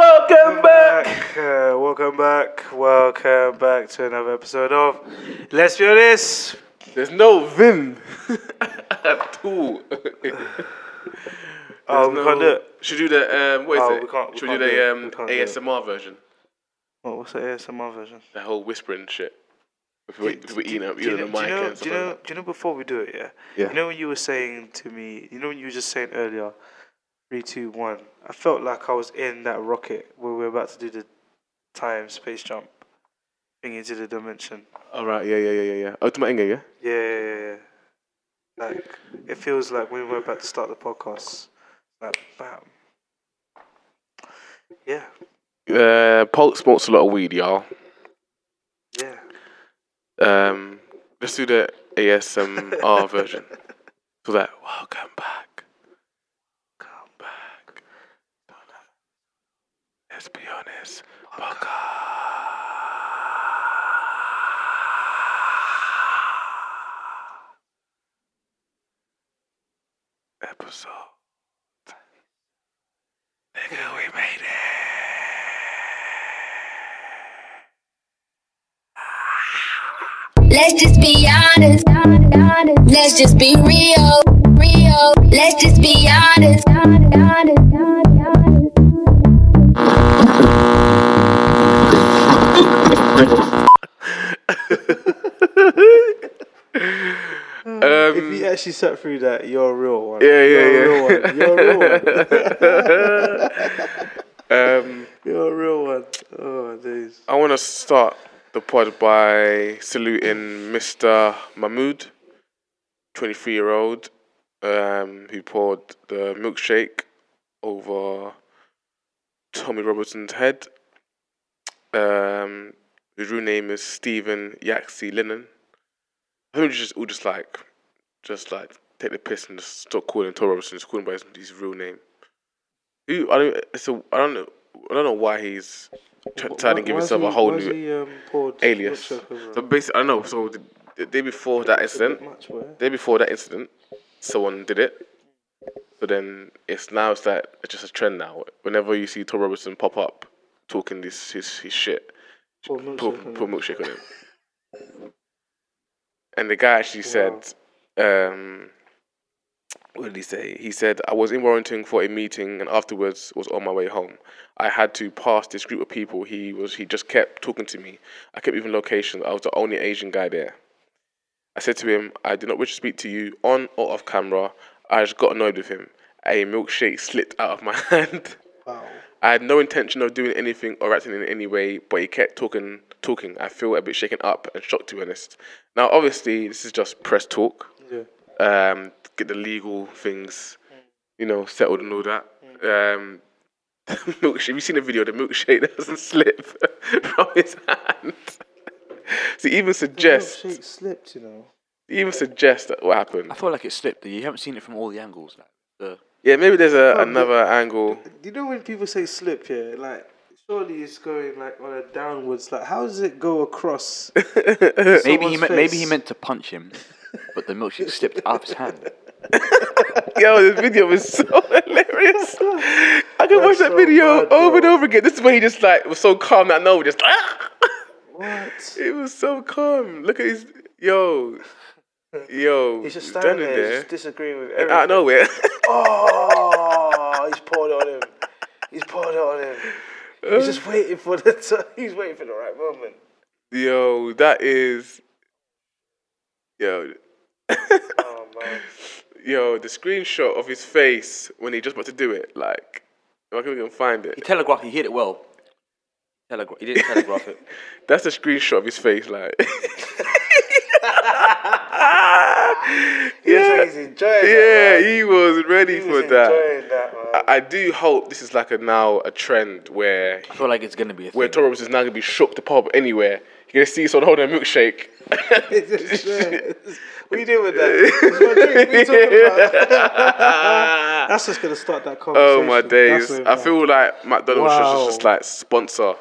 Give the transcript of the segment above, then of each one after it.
Welcome back. Uh, welcome back. Welcome back to another episode of Let's Be Honest. There's no vim at all. Oh, we can't do it. Should we do the um, what is Oh, it? we can't- we Should can't we do do the um, We can't do. ASMR version? What, what's the ASMR version? The whole whispering shit. If we, if we eating up, do you eating know, the mic you know, and do you know, like do you know before we do it, yeah? Yeah. You know when you were saying to me, you know when you were just saying earlier, three, two, one. I felt like I was in that rocket where we were about to do the time space jump thing into the dimension. All right, yeah, yeah, yeah, yeah, yeah. Ultimate Inga, yeah. Yeah, yeah, yeah, yeah. Like it feels like when we're about to start the podcast. Like bam. Yeah, Uh, Pulp smokes a lot of weed, y'all. yeah. Um, let's do the ASMR version. So that welcome back, come back. Let's be honest, episode. Nigga, we made it. Let's just be honest. Let's just be real. Real. Let's just be honest. Um, if you actually sat through that, you're a real one. Yeah, you're yeah, a real one. You're a real one. um, You're a real one. Oh, days. I want to start the pod by saluting Mr. Mahmood, 23 year old, um, who poured the milkshake over Tommy Robertson's head. Um, his real name is Stephen Yaxley Lennon. I think we just all just like, just like take the piss and just stop calling Tommy Robertson, just call him by his, his real name. Who I don't, it's a, I don't know, I don't know why he's trying to give himself a whole new he, um, alias. So basically, I know. So the, the day before that incident, Much, day before that incident, someone did it. So then it's now it's like it's just a trend now. Whenever you see Tom Robertson pop up talking this his his shit, Put milkshake on put him. milkshake on him. And the guy actually said, um, what did he say? He said, I was in Warrington for a meeting and afterwards was on my way home. I had to pass this group of people. He was he just kept talking to me. I kept giving location. I was the only Asian guy there. I said to him, I do not wish to speak to you on or off camera. I just got annoyed with him. A milkshake slipped out of my hand. Wow. I had no intention of doing anything or acting in any way, but he kept talking, talking. I feel a bit shaken up and shocked, to be honest. Now, obviously, this is just press talk. Yeah. Um, get the legal things, you know, settled and all that. Um, milkshake. Have you seen the video? The milkshake doesn't slip from his hand. So he even suggests, Milkshake slipped, you know. he even suggests that what happened. I feel like it slipped. You haven't seen it from all the angles. Like the Yeah, maybe there's a, another angle. You know when people say slip, yeah, like surely it's going like on a downwards. Like how does it go across? maybe he meant maybe he meant to punch him, but the milkshake slipped out of his hand. Yo, this video was so hilarious. I can watch that so video bad, over and over again. This is where he just like was so calm that no, just Ah! What? it was so calm. Look at his yo, yo, He's just standing standing there, just disagreeing with everything. out of nowhere. Oh, he's poured it on him. He's poured it on him. He's just uh. waiting for the. T- he's waiting for the right moment. yo, that is, yo, Oh man. yo, the screenshot of his face when he just about to do it. Like, if I can even find it. He telegraphed. He hit it well. Telegra- he didn't telegraph it. That's the screenshot of his face. Like, He looks like he's enjoying yeah, that. man. he was ready He for was that. that, man. I, I do hope this is like a now a trend where I feel like it's gonna be a where thing. Tom is now gonna be shook to pop anywhere. You're gonna see someone holding a milkshake. what are you doing with that? It's my drink. What are you about? That's just gonna start that conversation. oh my days! That's what- I feel like McDonald's should just, just like sponsor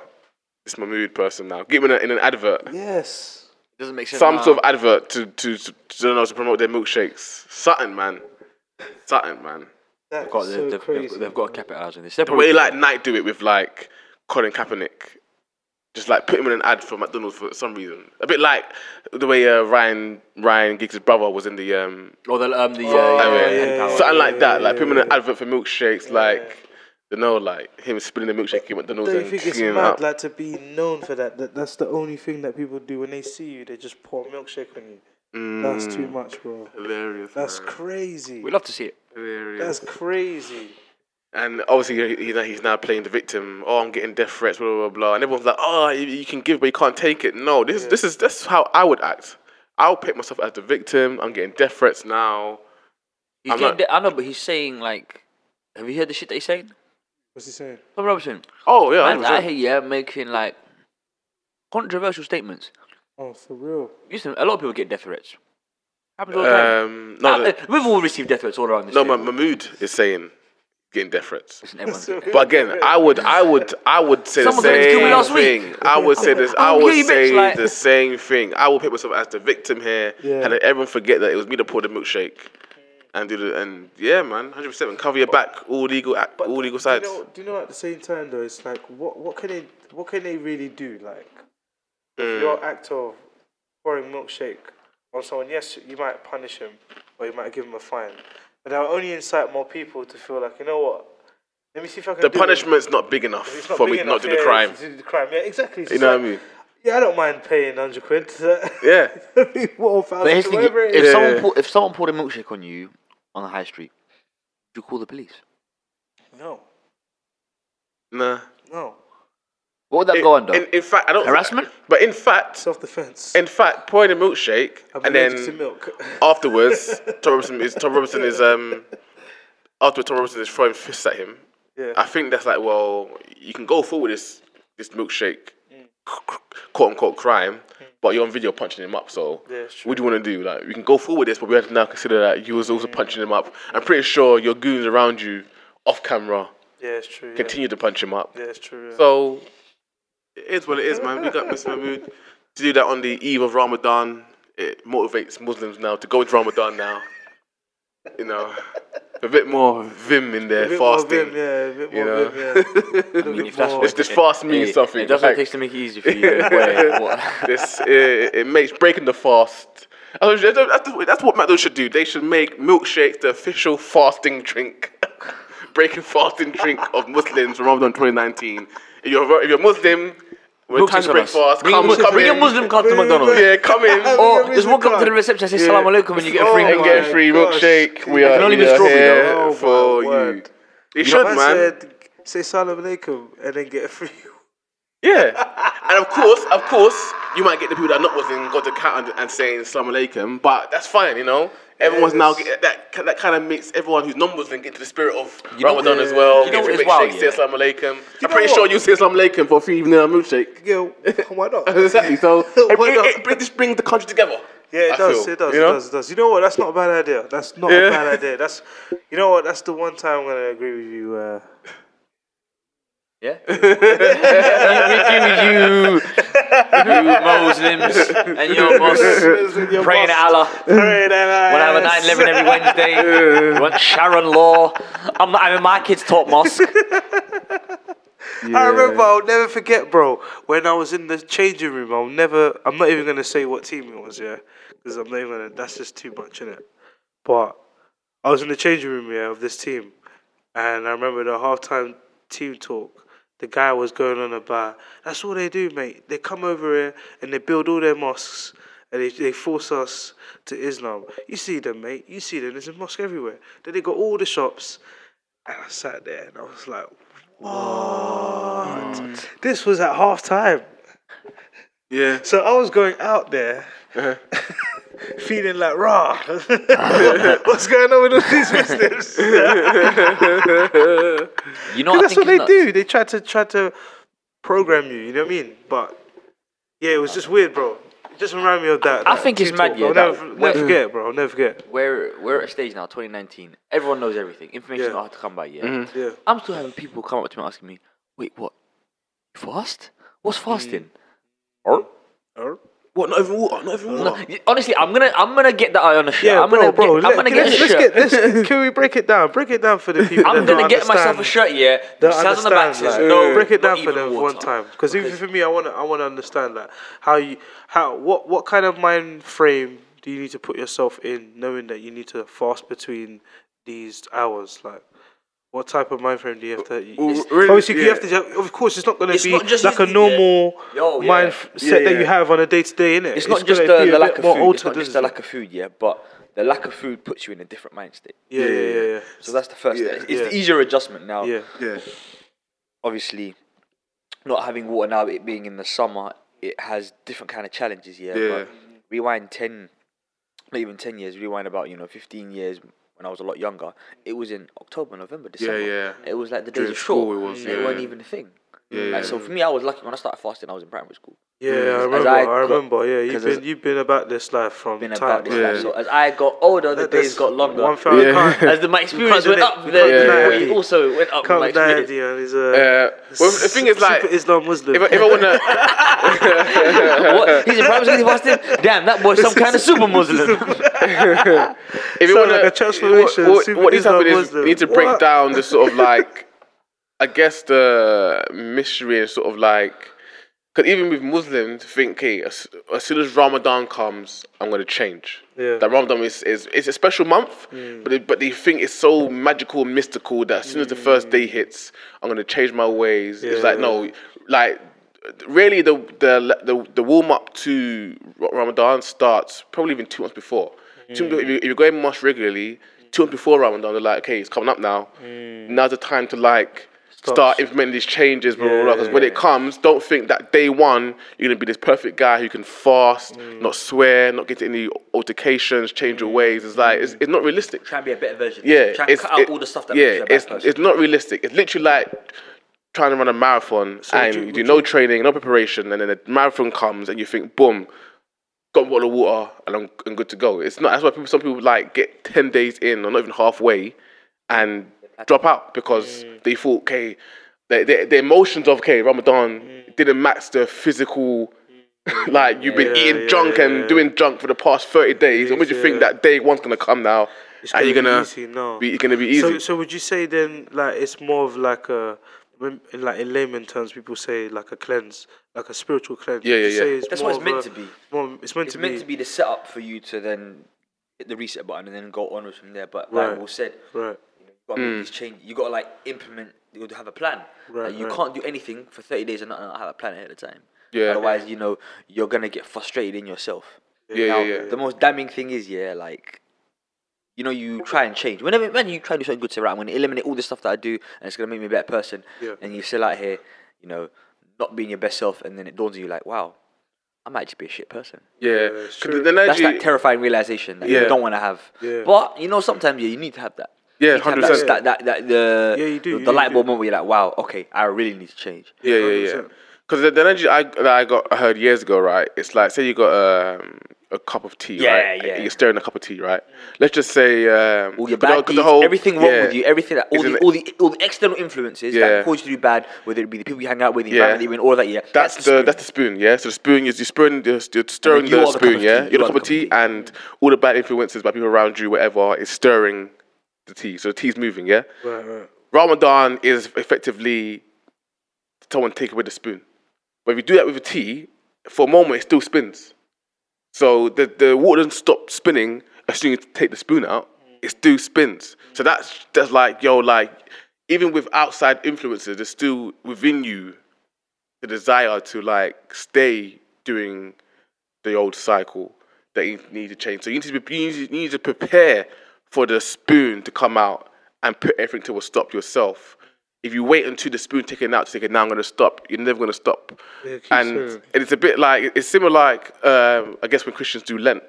It's my mood person now. Give me in, a, in an advert, Yes. It doesn't make sense. some now. sort of advert to to to, to, know, to promote their milkshakes. Something, man. Something, man. That's Got, so they've, they've, crazy. they've, they've got to capitalise on this. The way like Nike do it with like Colin Kaepernick, just like put him in an ad for McDonald's for some reason. A bit like the way uh, Ryan Ryan Giggs' brother was in the um, or the um the uh, Oh, I yeah, mean, Paddy Power. something like that. yeah, like put him in an advert for milkshakes, like you know, like him spilling the milkshake at McDonald's Don't you and think it's cleaning it mad, up. like to be known for that? that? That's the only thing that people do when they see you. They just pour milkshake on you. That's too much, bro. Mm, Hilarious. That's man. crazy. We love to see it. hilarious. That's crazy. And obviously, he, he, he's now playing the victim. Oh, I'm getting death threats, blah blah blah. blah. And everyone's like, oh, you, you can give, but you can't take it. No, this is this is this is how I would act. I'll pick myself as the victim. I'm getting death threats now. He's I'm getting not- the- I know, but he's saying like, have you heard the shit that he's saying? What's he saying? Tom Robinson, Oh yeah, man, I 100%. hear yeah making like controversial statements. Oh, for real? Listen, a lot of people get death threats. Happens all the time. Um, no, Uh, the- uh, we've all received death threats all around this. no, table. Ma- Mahmood is saying getting death threats. Listen, everyone's- But again, I would, I would, I would say Someone the threatened to kill me same last week. thing. I would say this. I I'll would kill bitch, say like- the same thing. I will put myself as the victim here, Yeah. and let everyone forget that it was me that poured the milkshake, and do the and yeah, man, hundred percent, and cover your back, all legal, act, all legal sides. Do you, know, do you know at the same time though? It's like what what can they what can they really do? Like Mm. if your act of pouring milkshake on someone, yes, you might punish him or you might give him a fine, but that will only incite more people to feel like you know what. Let me see if I can. the do it. punishment's not big enough it's for me big to enough, not do the crime. to do the crime. Yeah, exactly. It's You know like, what I mean? Yeah, I don't mind paying hundred quid. Yeah. What, But here's the thing: whatever it if is. someone Yeah. pour, if someone poured a milkshake on you on the high street, do you call the police? No, Nah. no, What would that In, go under? in, in fact, I don't Harassment? But in fact, self defense. in fact, pouring a milkshake I'm and allergic to then milk. afterwards, Tom Robinson is Tom Robinson is um after Tom Robinson is throwing fists at him. Yeah. I think that's like, well, you can go forward this this milkshake, Mm. quote unquote crime, but you're on video punching him up. So, Yeah, what do you want to do? Like, we can go forward with this, but we have to now consider that you was also punching him up. I'm pretty sure your goons around you, off camera, Yeah, it's true. Yeah, continue to punch him up. yeah it's true. Yeah. So, it is what it is, man. We got Mr. Mahmood to do that on the eve of Ramadan. It motivates Muslims now to go into Ramadan now. You know, a bit more vim in their a bit more fasting. vim, yeah, a bit you know. vim, yeah. I mean, if that's more- what It's this fast means Hey, something. If that's what it like- takes to make it easy for you. this it, it makes breaking the fast. That's, that's, that's what McDonald's should do. They should make milkshakes the official fasting drink, breaking fasting drink of Muslims from Ramadan 2019. If you're if you're Muslim, when it's time Milkshakes to on break us. fast, Bring, come, a, Muslim, come bring a in. Muslim card to McDonald's. Yeah, come in. Or just walk up to the reception and say Yeah. salam alaikum and you get a Oh free my and get a free milkshake. We are, can only we are here though. Oh, for my you. You should, Man man. say salam alaikum and then get a free. Yeah, and of course, of course, you might get the people that are not Muslim go to count and, and saying Assalamu alaikum, but that's fine, you know. Everyone's now Yes. get, that that kind of makes everyone who's non-Muslim get to the spirit of You know- Ramadan as well. You know what to is make wild, yeah? say Assalamu alaikum. I'm know pretty what? sure you say Assalamu alaikum for free evening a milkshake. Yeah, why not? exactly. So it, it, not? it, it just brings the country together. Yeah, it I does. feel, it does. you It know? does. It does. You know what? That's not a bad idea. That's not Yeah. a bad idea. That's, you know what? That's the one time I'm gonna agree with you. Uh, Yeah? agree with you, you Muslims, and your boss Your praying boss. Allah. Pray that We'll have a 9 11 every Wednesday. We want Sharia Law. I'm not having my kids taught mosque. I remember. I'll never forget, bro. When I was in the changing room, I'll never. I'm not even gonna say what team it was, yeah, because I'm not even gonna. That's just too much, innit? But I was in the changing room, yeah, of this team, and I remember the halftime team talk. The guy was going on about that's all they do, mate. They come over here and they build all their mosques and they, they force us to Islam. You see them, mate. You see them. There's a mosque everywhere. Then they got all the shops, and I sat there and I was like, what? This was at half time. Yeah. So I was going out there Uh-huh. feeling like raw. What's going on with all these Muslims? You know I that's think what is they nuts? do. They try to try to program you. You know what I mean? But yeah, it was just weird, bro. It just reminded me of that. I that think it's team mad, yeah, I'll never, when- never forget, bro. I'll never forget. We're, we're at a stage now, 2019. Everyone knows everything. Information Yeah. is not hard to come by, yeah? Mm-hmm. Yeah. I'm still having people come up to me asking me, wait, what? Fast? What's mm. fasting? Or, Or What? Not even water. Not even No, honestly, I'm gonna I'm gonna get that on a shirt. Yeah, I'm bro, gonna bro. Get, I'm let- gonna get a let's, let's get this. Can we break it down? Break it down for the people. I'm gonna get myself a understand. shirt. Yeah, Don't says on the back understand, says like, no. break it down for them water. one time. Because even for me, I want to, I want to understand that how you, how what, what kind of mind frame do you need to put yourself in, knowing that you need to fast between these hours, like. What type of mind frame do you have to? you- Well, really, obviously, you have to. Of course, it's not going to be like a normal Yo, yeah. mind set Yeah, that you have on a day to day, innit? It's not just the, the lack of food. It's not just the lack of food, yeah, but the lack of food puts you in a different mind state. Yeah, yeah, yeah, yeah. So that's the first. Yeah. It's Yeah. the easier adjustment now. Yeah, Yeah. Obviously, not having water now, it being in the summer, it has different kind of challenges. Yeah. Yeah. But rewind ten, not even ten years. Rewind about you know fifteen years when I was a lot younger. It was in October, November, December. yeah. yeah. It was like the days During were school short. it was, It yeah. wasn't even a thing. Yeah, Like, yeah. so for me, I was lucky when I started fasting. I was in primary school. yeah. I remember. I I, got- remember. Yeah, you've 'cause been you've been about this life from Been time. about this Yeah. life. So as I got older, the That- days got longer. One thing Yeah. I can't, As the, my experience went up, the, can't the deny weight it. also went up. with can't my deny experience. Eddie, a Uh, well, the thing is, like, super Islam Muslim. if I, if I wanna, what? He's in primary school fasting? Damn, that boy's some kind of super Muslim. if you Sound wanna, like a transformation, what, what, super what needs to is you need to break down the sort of like, I guess the mystery and sort of like, because even with Muslims, think, okay, as, as soon as Ramadan comes, I'm gonna change. Yeah. That Ramadan is, is it's a special month, Mm. but they, but they think it's so magical and mystical that as soon as the first day hits, I'm gonna change my ways. It's Yeah, like no, like really the the the, the warm up to Ramadan starts probably even two months before. Two, Mm. if, you, you're going mosque regularly, two months before Ramadan, they're like, okay, it's coming up now. Now's the time to like. Start Starts. implementing these changes, blah blah Mm. Yeah, blah. Because when it comes, don't think that day one you're gonna be this perfect guy who can fast, Mm. not swear, not get into any altercations, change your ways. It's like it's, it's not realistic. Try and be a better version. Yeah, Try and cut out it- all the stuff that yeah, makes you a bad it's person. it's not realistic. It's literally like trying to run a marathon So and you- you, do you- no training, no preparation, and then the marathon comes and you think, boom, got a bottle of water and I'm, I'm good to go. It's not. That's why people, some people like get ten days in or not even halfway and drop out because Mm. they thought, okay, the, the, the emotions of okay Ramadan Mm. didn't match the physical. like you've been Yeah, eating yeah, junk yeah, and yeah. doing junk for the past thirty days, and would you think that day one's gonna come now? It's and you're gonna be gonna easy, no. be, it's gonna be easy. So, so would you say then, like, it's more of like a, when- like in layman terms, people say like a cleanse, like a spiritual cleanse. Yeah, you yeah, say yeah. it's That's what it's meant a- to be. More, it's meant It's to meant be. to be the setup for you to then hit the reset button and then go onwards from there. But Right. like Will said, Right. You got to these change. You got to like implement. You got to have a plan. Right, Like, you right. can't do anything for thirty days and not, not have a plan ahead of time. Yeah. Otherwise, you know, you're gonna get frustrated in yourself. Yeah, now, yeah, yeah. the most damning thing is, yeah, like, you know, you try and change. Whenever when you try to do something good, say, right, I'm gonna eliminate all the stuff that I do, and it's gonna make me a better person. Yeah. And you still out here, you know, not being your best self, and then it dawns on you like, wow, I might just be a shit person. yeah, it's 'Cause true. That's that terrifying realization that Yeah. you don't want to have. Yeah. But you know, sometimes yeah, you need to have that. Yeah, You need to have 100%. That, that, that, the Yeah, you do, The, you the do, light bulb moment where you're like, wow, okay, I really need to change. yeah, yeah, yeah. 100%. Because the, the energy I that I got I heard years ago, right? It's like say you got um, a cup of tea, Yeah, right? yeah. You're stirring a cup of tea, right? Let's just say um, All your 'cause the- bad 'cause deeds, the whole- everything wrong yeah. with you, everything that all the, all the all the external influences Yeah. that cause you to do bad, whether it be the people you hang out with, the Yeah. environment that you're in, all that. Yeah, That's, the, spoon. that's the spoon, yeah. So the spoon is you're stirring, you're, you're stirring you the are the spoon, yeah. tea, You're you the cup of tea, and all the bad influences by people around you, whatever, is stirring the tea. So the tea's moving, yeah. Right, right. Ramadan is effectively someone take away the spoon. But if you do that with a tea, for a moment it still spins. So the, the water doesn't stop spinning as soon as you take the spoon out, it still spins. So that's that's like, yo, like even with outside influences, there's still within you the desire to like stay doing the old cycle that you need to change. So you need to be, you need to, you need to prepare for the spoon to come out and put everything to a stop yourself. If you wait until the spoon taken out to say, okay, now I'm going to stop, you're never going to stop. Yeah, keep and saying. it's a bit like, it's similar like, um, I guess when Christians do Lent.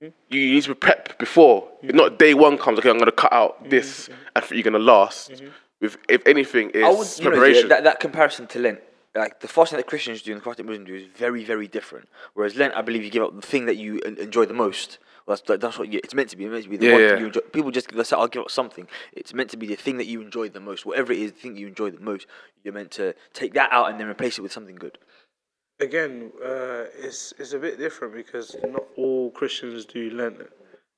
Mm-hmm. You need to prep before. Not day one comes, okay, I'm going to cut out this Mm-hmm. and you're going to last. With, if anything, is I would, you know, preparation. yeah, that, that comparison to Lent, like the fasting that Christians do and the fasting Muslims do is very, very different. Whereas Lent, I believe you give up the thing that you enjoy the most. Well, that's, that's what you, it's meant to be. It's meant to be the Yeah, one yeah. thing you enjoy. People just let's say I'll give up something. It's meant to be the thing that you enjoy the most. Whatever it is, the thing you enjoy the most, you're meant to take that out and then replace it with something good. again, uh, it's it's a bit different because not all Christians do Lent,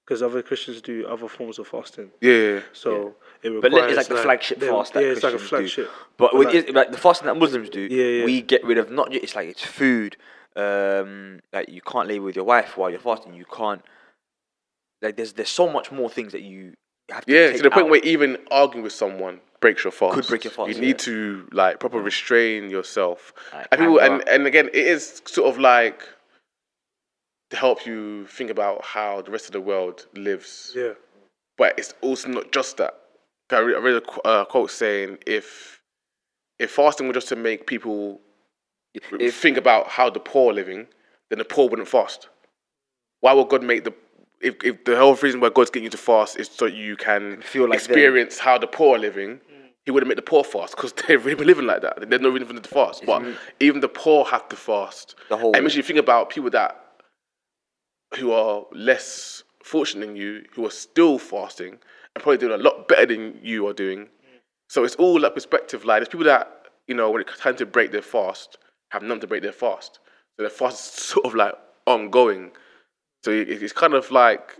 because other Christians do other forms of fasting. Yeah. So it requires But it's like the flagship they- fast that yeah, it's like a Christians do. flagship. But with, like- like the fasting that Muslims do, Yeah, yeah. we get rid of not just it's like it's food. Um, like you can't lay with your wife while you're fasting. You can't. Like there's there's so much more things that you have to Yeah, take to the point out. where even arguing with someone breaks your fast. Could break your fast, You yeah. need to like proper restrain yourself. Like and people, and, and again, it is sort of like to help you think about how the rest of the world lives. Yeah. But it's also not just that. I read, I read a uh, quote saying if if fasting were just to make people If- think about how the poor are living, then the poor wouldn't fast. Why would God make the if, if the whole reason why God's getting you to fast is so you can Feel like them. experience how the poor are living, He wouldn't make the poor fast because they've really been living like that. There's no reason for them to fast. But even the poor have to fast. The whole- and makes you think about people that who are less fortunate than you, who are still fasting and probably doing a lot better than you are doing. So it's all like perspective. Like there's people that you know when it's time to break their fast have none to break their fast. So their fast is sort of like ongoing. So it's kind of like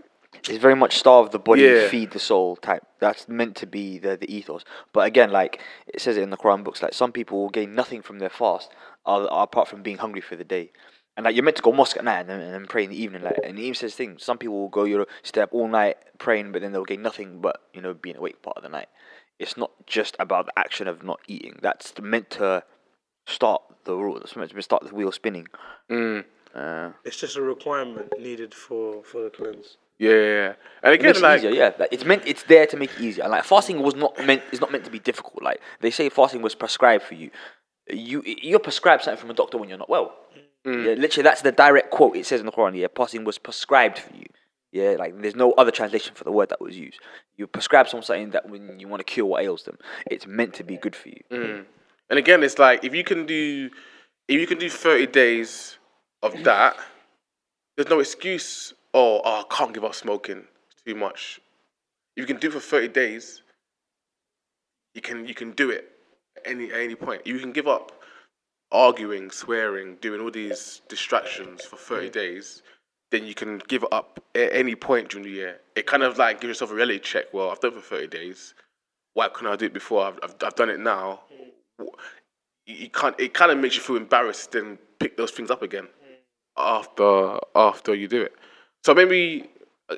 It's very much starve the body, Yeah. feed the soul type. That's meant to be the, the ethos. But again, like it says it in the Quran books, like some people will gain nothing from their fast uh, apart from being hungry for the day. And like you're meant to go mosque at night and then, and then pray in the evening. Like and he even says things. Some people will go, you know, stay up all night praying, but then they'll gain nothing but you know being awake part of the night. It's not just about the action of not eating. That's meant to start the rule. That's meant to start the wheel spinning. mm, Uh, It's just a requirement needed for for the cleanse. yeah, yeah, yeah. And It again, makes it like easier, yeah. Like, it's meant. It's there to make it easier. And, Like fasting was not meant. It's not meant to be difficult. Like they say, fasting was prescribed for you. You you're prescribed something from a doctor when you're not well. Mm. Yeah, literally, that's the direct quote. It says in the Quran. Yeah, fasting was prescribed for you. Yeah, like there's no other translation for the word that was used. You prescribe someone something that when you want to cure what ails them, it's meant to be good for you. Mm. And again, it's like if you can do, if you can do thirty days of that, there's no excuse. Oh, oh I can't give up smoking. It's too much. If you can do it for thirty days, you can you can do it at any at any point. You can give up arguing, swearing, doing all these distractions for thirty days. Then you can give it up at any point during the year. It kind of like gives yourself a reality check. Well, I've done it for thirty days why couldn't I do it before? I've, I've, I've done it now. You you can't. It kind of makes you feel embarrassed and pick those things up again after after you do it. So maybe uh,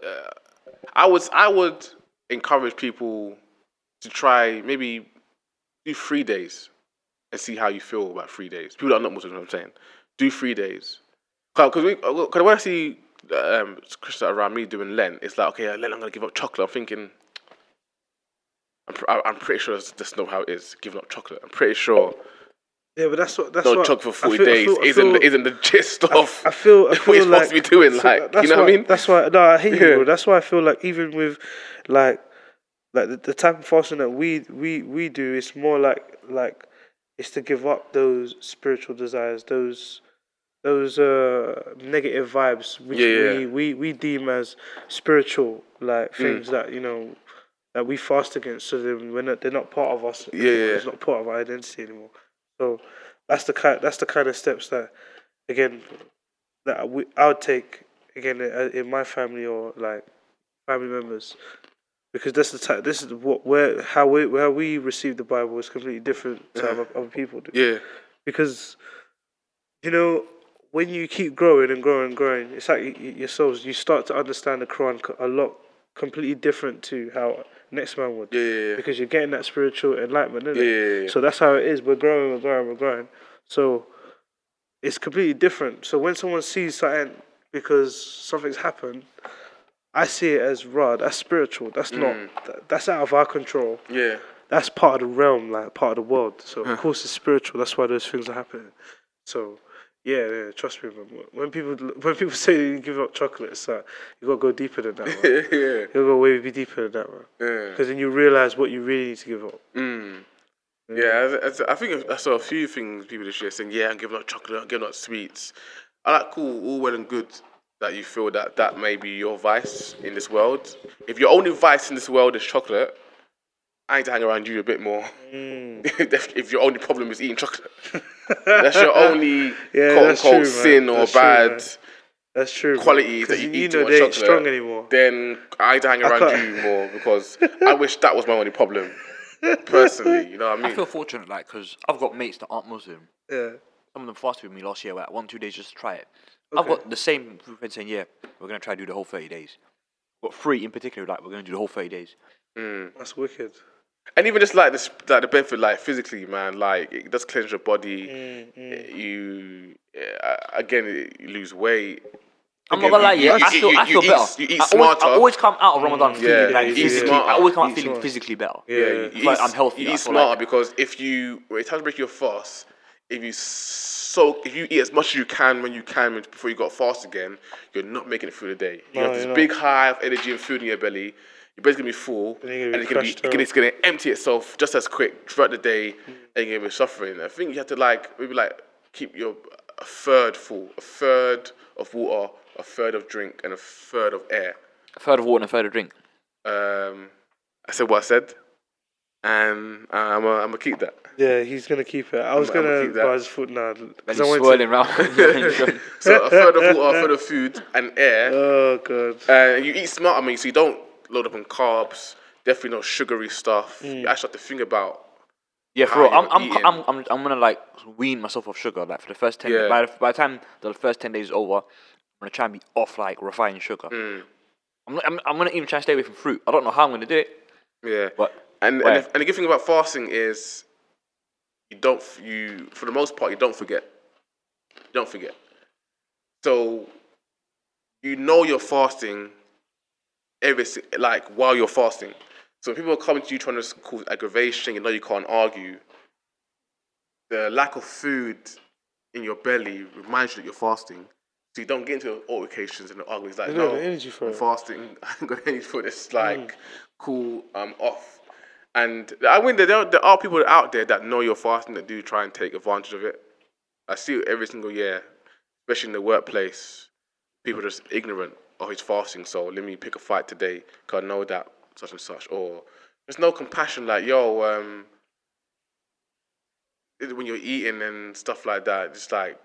I would I would encourage people to try maybe do three days and see how you feel about three days. People that are not Muslims, I'm saying, do three days. Because we, cause when I see um, Christians around me doing Lent, it's like okay, Lent, I'm gonna give up chocolate. I'm thinking. I'm, pr- I'm pretty sure that's, not how it is. Giving up chocolate. I'm pretty sure Yeah, but that's what that's no what chocolate for 40 feel- I days feel- I isn't feel- isn't the gist of I feel, I what feel you're like supposed to be doing. so Like, you know why, what I mean? That's why. No, I hate you, bro. That's why I feel like even with like like the, the type of fasting that we we we do, it's more like like it's to give up those spiritual desires, those those uh negative vibes which Yeah, yeah. we, we we deem as spiritual like Mm. things that you know that we fast against so then we're not, they're not part of us Yeah, anymore. yeah. it's not part of our identity anymore so that's the kind that's the kind of steps that again that we, I would take again uh, in my family or like family members because that's the type this is what where how we how we receive the Bible is completely different to Yeah. how other people do. Yeah, because you know when you keep growing and growing and growing it's like yourselves you start to understand the Quran a lot completely different to how next man would. Yeah, yeah, yeah. because you're getting that spiritual enlightenment isn't Yeah, it? so that's how it is. We're growing we're growing we're growing. So it's completely different. So when someone sees something because something's happened I see it as raw that's spiritual that's Mm. not that, that's out of our control yeah. that's part of the realm, like part of the world. So of course it's spiritual. That's why those things are happening. So yeah, yeah trust me, man. When people when people say you give up chocolate, it's like you gotta go deeper than that. Yeah, you gotta go way deeper than that, man. yeah. Because then you realize what you really need to give up. Mm. Yeah, I, I- I think I saw a few things people this year saying, "Yeah, I'm giving up chocolate, I'm giving up sweets." I like cool, all well and good that you feel that that may be your vice in this world. If your only vice in this world is chocolate, I need to hang around you a bit more. Mm. if if your only problem is eating chocolate, that's your only Yeah, quote unquote true, sin or That's bad man. That's true. Quality qualities that 'Cause you, you eat too know much they ain't chocolate, strong anymore. then I need to hang around can't- you more because I wish that was my only problem. Personally, you know what I mean. I feel fortunate, like, because I've got mates that aren't Muslim. Yeah. Some of them fasted with me last year, like one, two days just to try it. I've got the same group of friends saying, yeah, we're going to try to do the whole 30 days. Got three in particular, like, we're going to do the whole 30 days. That's wicked. And even just like this, like the benefit, like physically, man, like it does cleanse your body. Mm, You uh, again, you lose weight. I'm not gonna lie, yeah, I feel, you- I you feel eat- better. you eat I always, smarter. I always come out of Ramadan feeling Yeah, like you eat physically. smarter. I always come out feeling smart. physically better. Yeah. Yeah, yeah. you, It's eat, like I'm healthy, You eat smarter like. because if you when it's time to break your fast, if you soak, if you eat as much as you can when you can before you got fast again, you're not making it through the day. You No, have this you're not. big high of energy and food in your belly. Your belly's gonna be full, And you're and gonna be it's gonna be, it's gonna, out. it's gonna empty itself just as quick throughout the day, and you're gonna be suffering. I think you have to like maybe like keep your a third full, a third of water, a third of drink, and a third of air. A third of water and a third of drink. Um, I said what I said, and uh, I'm gonna I'm gonna keep that. Yeah, he's gonna keep it. I was I'm- I'ma keep buy his foot now Then he's I went swirling to. round. So a third of water, a third of food and air. Oh god. Uh, you eat smart. I mean, so you don't load up on carbs. Definitely no sugary stuff. Mm. You actually have to think about. Yeah, for how real. I'm, I'm, eating. I'm, I'm, I'm gonna like wean myself off sugar. Like for the first ten, Yeah. by, the, by the time the first ten days is over, I'm gonna try and be off like refined sugar. Mm. I'm, I'm, I'm gonna even try and stay away from fruit. I don't know how I'm gonna do it, Yeah. but And Where? and the, and the good thing about fasting is you don't you for the most part you don't forget. You don't forget. So you know you're fasting every like while you're fasting. So when people are coming to you trying to cause aggravation, you know you can't argue. The lack of food in your belly reminds you that you're fasting. So you don't get into altercations and the arguments like no, energy for I'm it." fasting. I haven't got any food. It's like mm. cool. I'm off. And I mean, there, there are people out there that know you're fasting that do try and take advantage of it. I see it every single year, especially in the workplace. People are just ignorant. Oh, he's fasting, so let me pick a fight today. Cause I know that such and such. Or there's no compassion. Like yo, um, when you're eating and stuff like that, just like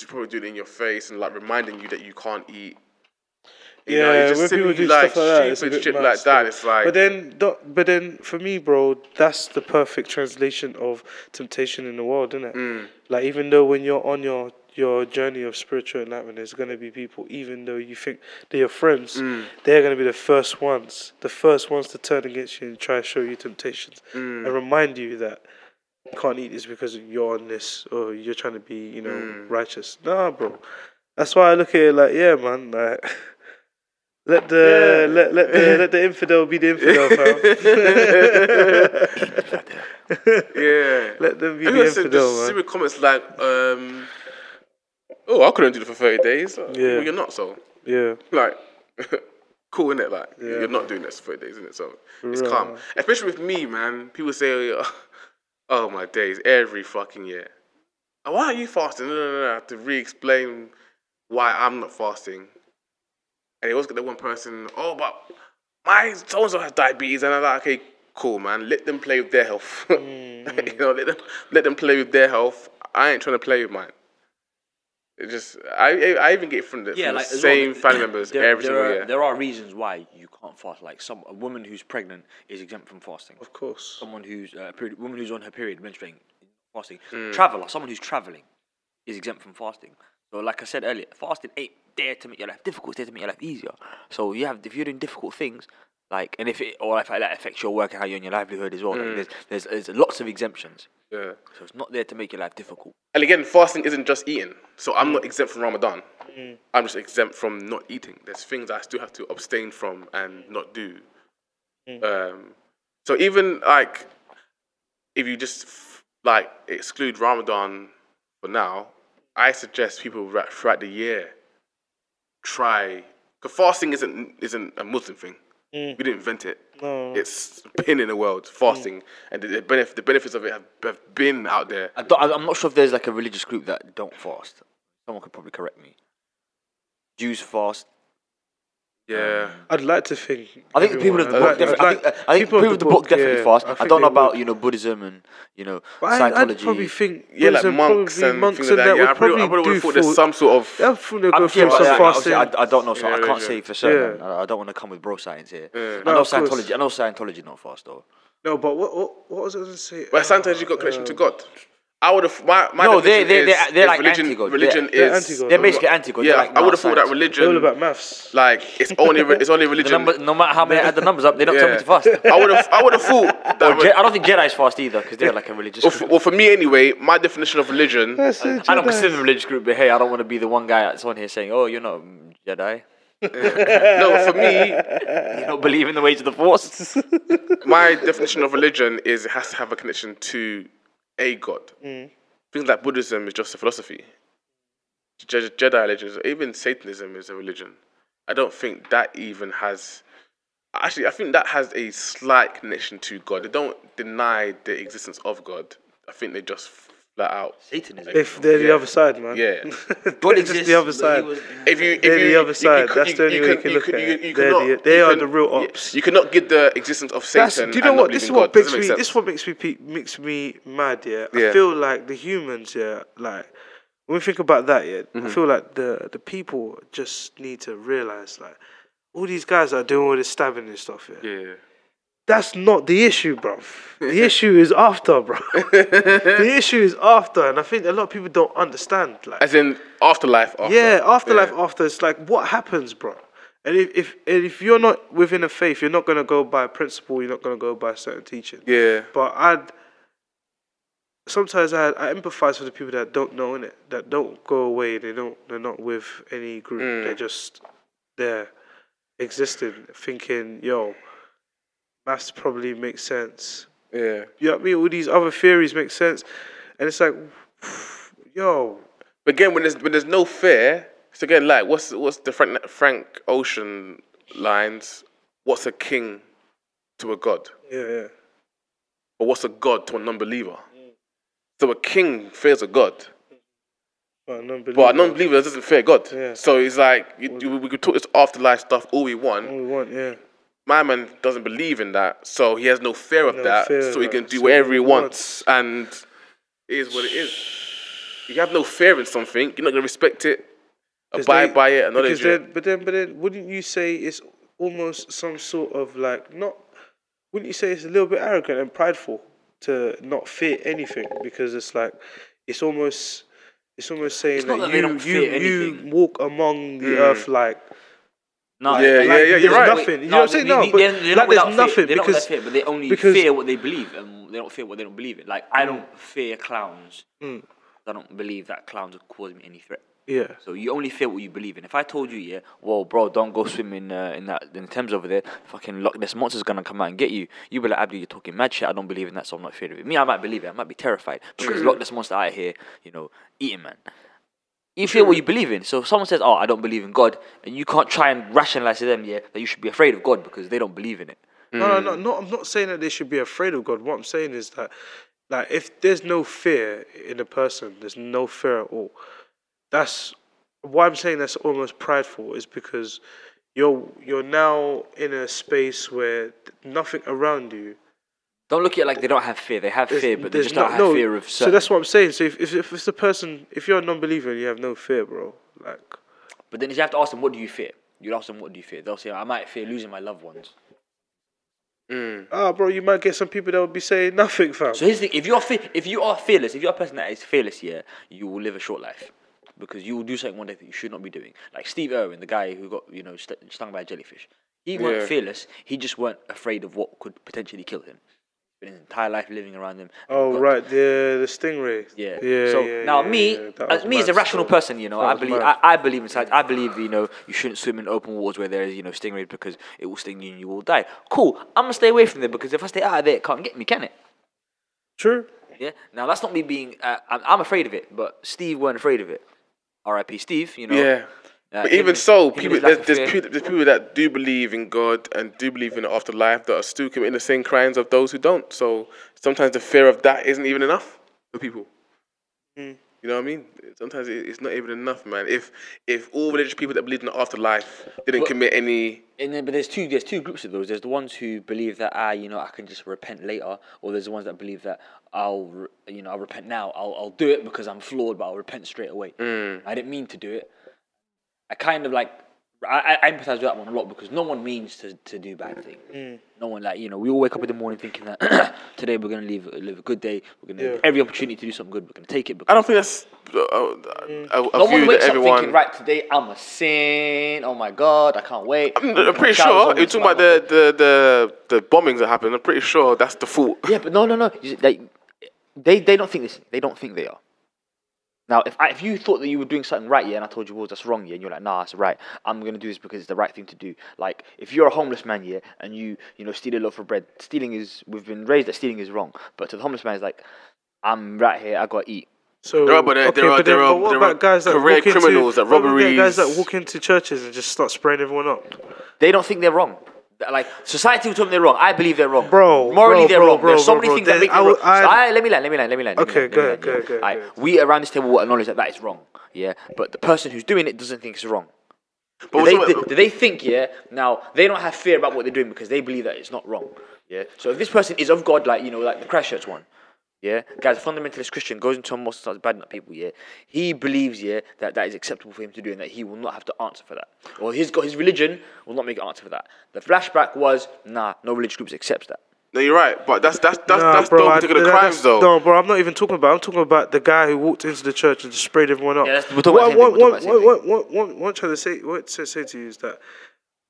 you probably do it in your face and like reminding you that you can't eat. You know, Yeah, it's when people do like, stuff like that, stupid bit shit like that. It's like, But then, but then for me, bro, that's the perfect translation of temptation in the world, isn't it? Mm. Like even though when you're on your your journey of spiritual enlightenment, there's gonna be people, even though you think they're your friends, Mm. they're gonna be the first ones, the first ones to turn against you and try to show you temptations Mm. and remind you that you can't eat this because you're on this or you're trying to be, you know, Mm. righteous. Nah, bro. That's why I look at it like, yeah, man, like. Let the let let the let the infidel be the infidel, fam. yeah. let them be Have the infidel, just man. stupid comments like, um, "Oh, I couldn't do it for thirty days." Uh, Yeah. well, you're not so. Yeah, Like, cool, innit? Like, Yeah, you're man. not doing this for thirty days, innit? So it's real, calm. Especially with me, man. People say, "Oh my days, every fucking year." "Oh, Why are you fasting? No, no, no. I have to re-explain why I'm not fasting. And they always get the one person, "Oh, but my so and so has diabetes," and I'm like, "Okay, cool, man. Let them play with their health. Mm, you know, let them let them play with their health. I ain't trying to play with mine." It just, I, I, even get it from the, Yeah, from like the as well, same family members there, every there single are, year. There are reasons why you can't fast. Like some a woman who's pregnant is exempt from fasting. of course. Someone who's uh, period, woman who's on her period menstruating fasting. Mm. Traveler, someone who's traveling is exempt from fasting. So like I said earlier, fasting ain't there to make your life difficult. It's there to make your life easier. So you have if you're doing difficult things. Like and if it or if that affects your work and how you're in your livelihood as well, Mm. like there's, there's there's lots of exemptions. yeah. So it's not there to make your life difficult. And again, fasting isn't just eating. So I'm Mm. not exempt from Ramadan. I'm just exempt from not eating. There's things I still have to abstain from and not do. Mm. Um, so even like, if you just f- like exclude Ramadan for now, I suggest people throughout the year try. Because fasting isn't isn't a Muslim thing. Mm. We didn't invent it. No. It's been in the world, fasting, and the, the, benef- the benefits of it have, have been out there. I don't, I'm not sure if there's like a religious group that don't fast. Someone could probably correct me. Jews fast. Yeah. Um, I'd like to think. I think people of everyone- the I'd book, like- definitely, I'd think, I think people, of the book, definitely yeah, fast. I I, don't know about would. you know Buddhism and you know But I, I'd probably think Yeah, like monks and monks and like that that. Yeah, would probably, probably I probably would do have thought there's some sort of. Yeah, full they I'm go yeah, through but some I- fasting. I, I don't know, so Yeah, I can't religion. say for certain. Yeah. I, I don't want to come with bro science here. Yeah. I know of. Scientology. I know Scientology not fast though. No, but what, what what was I going to say? But Scientology got uh, connection to God. I would have. My, my No, they—they—they're they're like religion, anti-God. Religion They're- is. they're anti-God. They're basically anti-God. Yeah, They're like I would have thought that non-science. They're all about maths. Like it's only re- it's only The religion. number, no matter how many add the numbers up, they don't tell me Yeah. to fast. I would have I would have thought that. Or Je- I don't think Jedi's fast either because they're like a religious well, for, group. well, for me anyway, my definition of religion. That's it, I don't consider them a religious group, but hey, I don't want to be the one guy that's on here saying, "Oh, you're not mm, Jedi. no, for me, You don't believe in the ways of the Force." my definition of religion is it has to have a connection to a god. Mm. Things like Buddhism is just a philosophy. Je- Jedi religions, even Satanism is a religion. I don't think that even has. Actually, I think that has a slight connection to God. They don't deny the existence of God. I think they just flat out. Satanism. If they're the other side, man. Yeah. they're just the other side. If you, if They're you, the other you- side. you- That's the only you way you can- can you look can- at you- it. you They're cannot- the- they you are can- the real yeah, ops. You cannot get the existence of That's, Satan. do you know and what? believe This is in what God. makes Doesn't me. make This sense. what makes me pe- makes me mad. Yeah, I Yeah. feel like the humans. Yeah, like when we think about that. Yeah, Mm-hmm. I feel like the the people just need to realize like all these guys that are doing all this stabbing and stuff. Yeah, Yeah. That's not the issue, bro. The issue is after, bro. the issue is after, and I think a lot of people don't understand. Like, As in afterlife. After. yeah, afterlife Yeah. after. It's like what happens, bro. And if if and if you're not within a faith, you're not gonna go by a principle. You're not gonna go by certain teaching. Yeah. But I'd sometimes I I empathize with the people that don't know in it, that don't go away. They don't. They're not with any group. Mm. They're just there, existing, thinking, yo, maths probably makes sense. Yeah. You know what I mean? All these other theories make sense, and it's like, yo, again, when there's when there's no fear, it's again like what's what's the Frank Frank Ocean lines? What's a king to a god, yeah, yeah. or what's a god to a non-believer? So a king fears a god, But a non-believer, but a non-believer doesn't fear God. Yeah. So it's like you, you, we could talk this afterlife stuff all we want. all we want, yeah. My man doesn't believe in that, so he has no fear of No that. fear so he can do whatever he he wants, and it is what it is. You have no fear in something, you're not gonna respect it, abide they- by it, acknowledge because it. but then, but then, wouldn't you say it's almost some sort of like not? Wouldn't you say it's a little bit arrogant and prideful to not fear anything? Because it's like it's almost it's almost saying It's that, that you you you walk among the Mm. earth like No, like, Yeah, yeah, yeah, you're right. nothing. You know what I'm saying? No, they- but they're, they're like not there's nothing fear. They're not because fear, but they only because- fear what they believe, and they don't fear what they don't believe in. Like I don't fear clowns. Mm. I don't believe that clowns will cause me any threat. yeah. So you only fear what you believe in. If I told you, yeah, well, bro, don't go swimming in uh, in that in the Thames over there. Fucking Loch Ness monster's gonna come out and get you. You be like, Abdi, you're talking mad shit. I don't believe in that, so I'm not afraid of it. Me, I might believe it. I might be terrified because Loch Ness monster out here, you know, eating man. You fear what you believe in. So if someone says, "Oh, I don't believe in God," and you can't try and rationalize to them, yeah, that you should be afraid of God because they don't believe in it. No, no, no, no. I'm not saying that they should be afraid of God. What I'm saying is that, like, if there's no fear in a person, there's no fear at all. That's why I'm saying that's almost prideful. Is because you're you're now in a space where nothing around you. Don't look at it like they don't have fear. They have fear, but they just no- don't have no, fear of. So that's what I'm saying. So if if, if it's a person, if you're a non-believer and you have no fear, bro, like, But then you have to ask them, "What do you fear?" You ask them, "What do you fear?" They'll say, "I might fear losing my loved ones." Mm. ah, bro, you might get some people that would be saying nothing, fam. So here's the thing: if you're fe- if you are fearless, if you're a person that is fearless, yeah, you will live a short life because you will do something one day that you should not be doing. Like Steve Irwin, the guy who got you know st- stung by a jellyfish. He weren't Yeah. fearless. He just weren't afraid of what could potentially kill him. Spent his entire life living around them. Oh got- right, the the stingray. Yeah. yeah. So yeah, now yeah, me, as me as a rational person, you know, That I believe, I. I believe in science. I believe, you know, you shouldn't swim in open waters where there is, you know, stingrays because it will sting you and you will die. Cool. I'm gonna stay away from there because if I stay out of there, it can't get me, can it? True. Yeah. Now that's not me being. Uh, I'm, I'm afraid of it, but Steve weren't afraid of it. R.I.P. Steve. You know. Yeah. But even so, people there's, there's, people, there's people that do believe in God and do believe in the afterlife that are still committing the same crimes of those who don't. So sometimes the fear of that isn't even enough for people. Mm. You know what I mean? Sometimes it's not even enough, man. If if all religious people that believe in the afterlife didn't But- commit any, And then, but there's two there's two groups of those. There's the ones who believe that ah, you know, I can just repent later, or there's the ones that believe that I'll, you know, I'll repent now. I'll I'll do it because I'm flawed, but I'll repent straight away. I didn't mean to do it. I kind of like I, I empathize with that one a lot because no one means to, to do bad things. Mm. No one like you know we all wake up in the morning thinking that today we're gonna live live a good day. We're gonna have every opportunity to do something good. We're gonna take it. I don't think that's uh, a, a, a no view one that wakes up thinking right today I'm a sin. Oh my god, I can't wait. I'm, I'm pretty sure you're talking about the, the, the, the bombings that happened. I'm pretty sure that's the fault. Yeah, but no, no, no. You Like, they they don't think this. They don't think they are. Now, if I, if you thought that you were doing something right, yeah, and I told you, well, that's wrong, yeah, and you're like, nah, it's right. I'm gonna do this because it's the right thing to do. Like, if you're a homeless man, yeah, and you you know steal a loaf of bread, stealing is we've been raised that stealing is wrong. But to the homeless man, it's like, I'm right here, I gotta eat. So There are- but there- there are- but there then- are- but what there about are guys that career walk into- criminals, that what about guys that walk into churches and just start spraying everyone up. They don't think they're wrong. Like society will tell them they're wrong. I believe they're wrong. Bro, morally bro, they're bro, wrong. bro, There's so many things that make them wrong. So I- I, let me land. Let me land. Let me land. let me Okay, land, go let me ahead, land, go yeah. ahead, go ahead, Aight, go We around this table will acknowledge that that is wrong. Yeah, but the person who's doing it doesn't think it's wrong. But Do they, do, do they think, yeah, now they don't have fear about what they're doing because they believe that it's not wrong. Yeah. So if this person is of God, like, you know, like the Christchurch one, yeah, guys, a fundamentalist Christian goes into a mosque and starts badding up people, yeah, he believes, yeah, that that is acceptable for him to do and that he will not have to answer for that. Or his, got his religion will not make an answer for that. The flashback was, nah, no religious groups accepts that. No, you're right, but that's that's that's Nah, that's bro, those I- particular that- crimes that's- though. No, bro, I'm not even talking about. I'm talking about the guy who walked into the church and just sprayed everyone up. Yeah, that's- we're talking about the what, thing, we're what, talking about the what, what, what, what, what I'm trying to say, what to say to you is that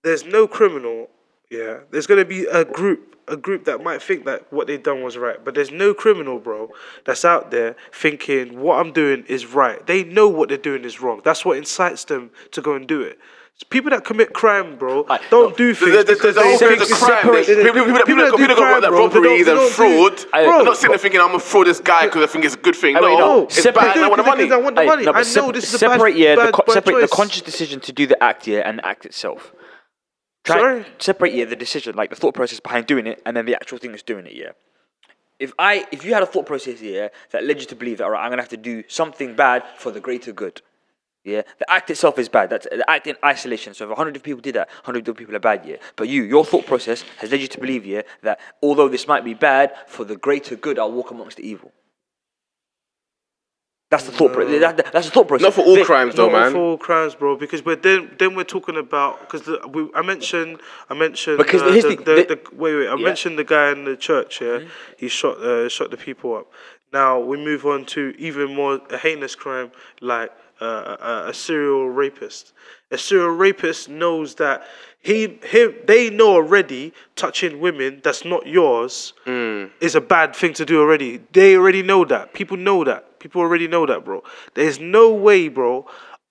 there's no criminal. Yeah, there's gonna be a group, a group that might think that what they done was right, but there's no criminal, bro, that's out there thinking what I'm doing is right. They know what they're doing is wrong. That's what incites them to go and do it. People that commit crime, bro, don't no, do things the- the- because the they think it's a crime. separate. People- people- people- People that do that crime, got bro, they don't- robberies and do- fraud. Hey, I'm Bro, not sitting there thinking I'm gonna fraud this guy because I think it's a good thing. Hey, wait, No, no, it's separate- bad. I want the money. I want the money. I know this is a separate, bad, yeah, bad, the, separate the conscious decision to do the act, yeah, and the act itself. Try, Sorry? Separate, yeah, the decision, like the thought process behind doing it, and then the actual thing that's doing it, yeah. If I, if you had a thought process here that led you to believe that, all right, I'm gonna have to do something bad for the greater good. Yeah, the act itself is bad. That's the act in isolation. So if a hundred people did that, hundred people are bad. Yeah, but you, your thought process has led you to believe, yeah, that although this might be bad for the greater good, I'll walk amongst the evil. That's the thought. Pro- that, that- that's the thought process. Not for all They- crimes though, Not man. for all crimes, bro. Because but then then we're talking about because I mentioned I mentioned Because uh, here's the, the- the, the- the, wait wait I Yeah. mentioned the guy in the church. Yeah, Mm-hmm. he shot uh, shot the people up. Now we move on to even more a heinous crime like uh, a, a serial rapist. A serial rapist knows that he him they know already touching women that's not yours Mm. is a bad thing to do already. They already know that. People know that. People already know that, bro. There's no way, bro.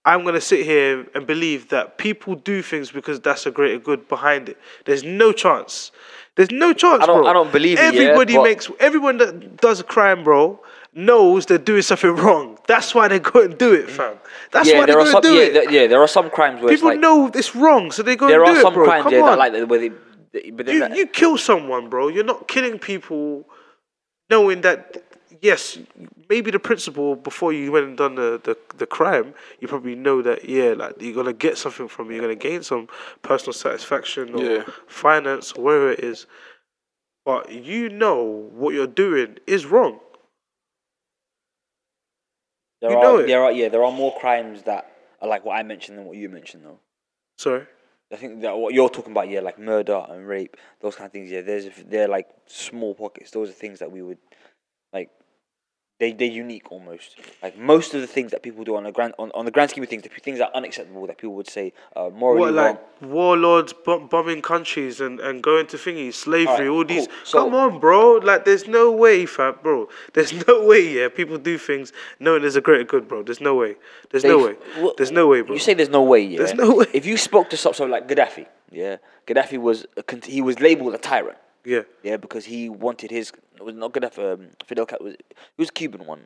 I'm gonna sit here and believe that people do things because that's a greater good behind it. There's no chance. There's no chance, I don't- bro. I don't believe it, yeah, Everybody makes. Everyone that does a crime, bro, knows they're doing something wrong. That's why they go and do it, mm. fam. That's yeah, why they go are and some. do Yeah, it. there, yeah, there are some crimes where People like know it's wrong, so they go there and are do some it, bro. crimes Come yeah, on. that like where they. But you, that, you kill someone, bro. You're not killing people knowing that, yes, maybe the principle before you went and done the, the, the crime, you probably know that, yeah, like you're going to get something from it. You're going to gain some personal satisfaction or Yeah. finance or whatever it is. But you know what you're doing is wrong. there you are know it. there are yeah there are more crimes that are like what I mentioned than what you mentioned though. Sorry. I think that what you're talking about, yeah, like murder and rape, those kind of things. Yeah, there's they're like small pockets. Those are things that we would like. They they're unique almost. Like most of the things that people do on the grand on, on the grand scheme of things, the things that are unacceptable that people would say are morally What, wrong. like warlords bom- bombing countries and, and going to thingies, slavery, Alright, all these. cool. So- Come on, bro. Like, there's no way, fam, bro. There's no way, yeah. People do things knowing there's a greater good, bro. There's no way. There's no way. Well, There's no way, bro. You say there's no way, yeah. There's no way. If you spoke to someone like Gaddafi, yeah, Gaddafi was a, he was labeled a tyrant, yeah. yeah, because he wanted his was not Gaddafi, um, Fidel Castro was who was Cuban one,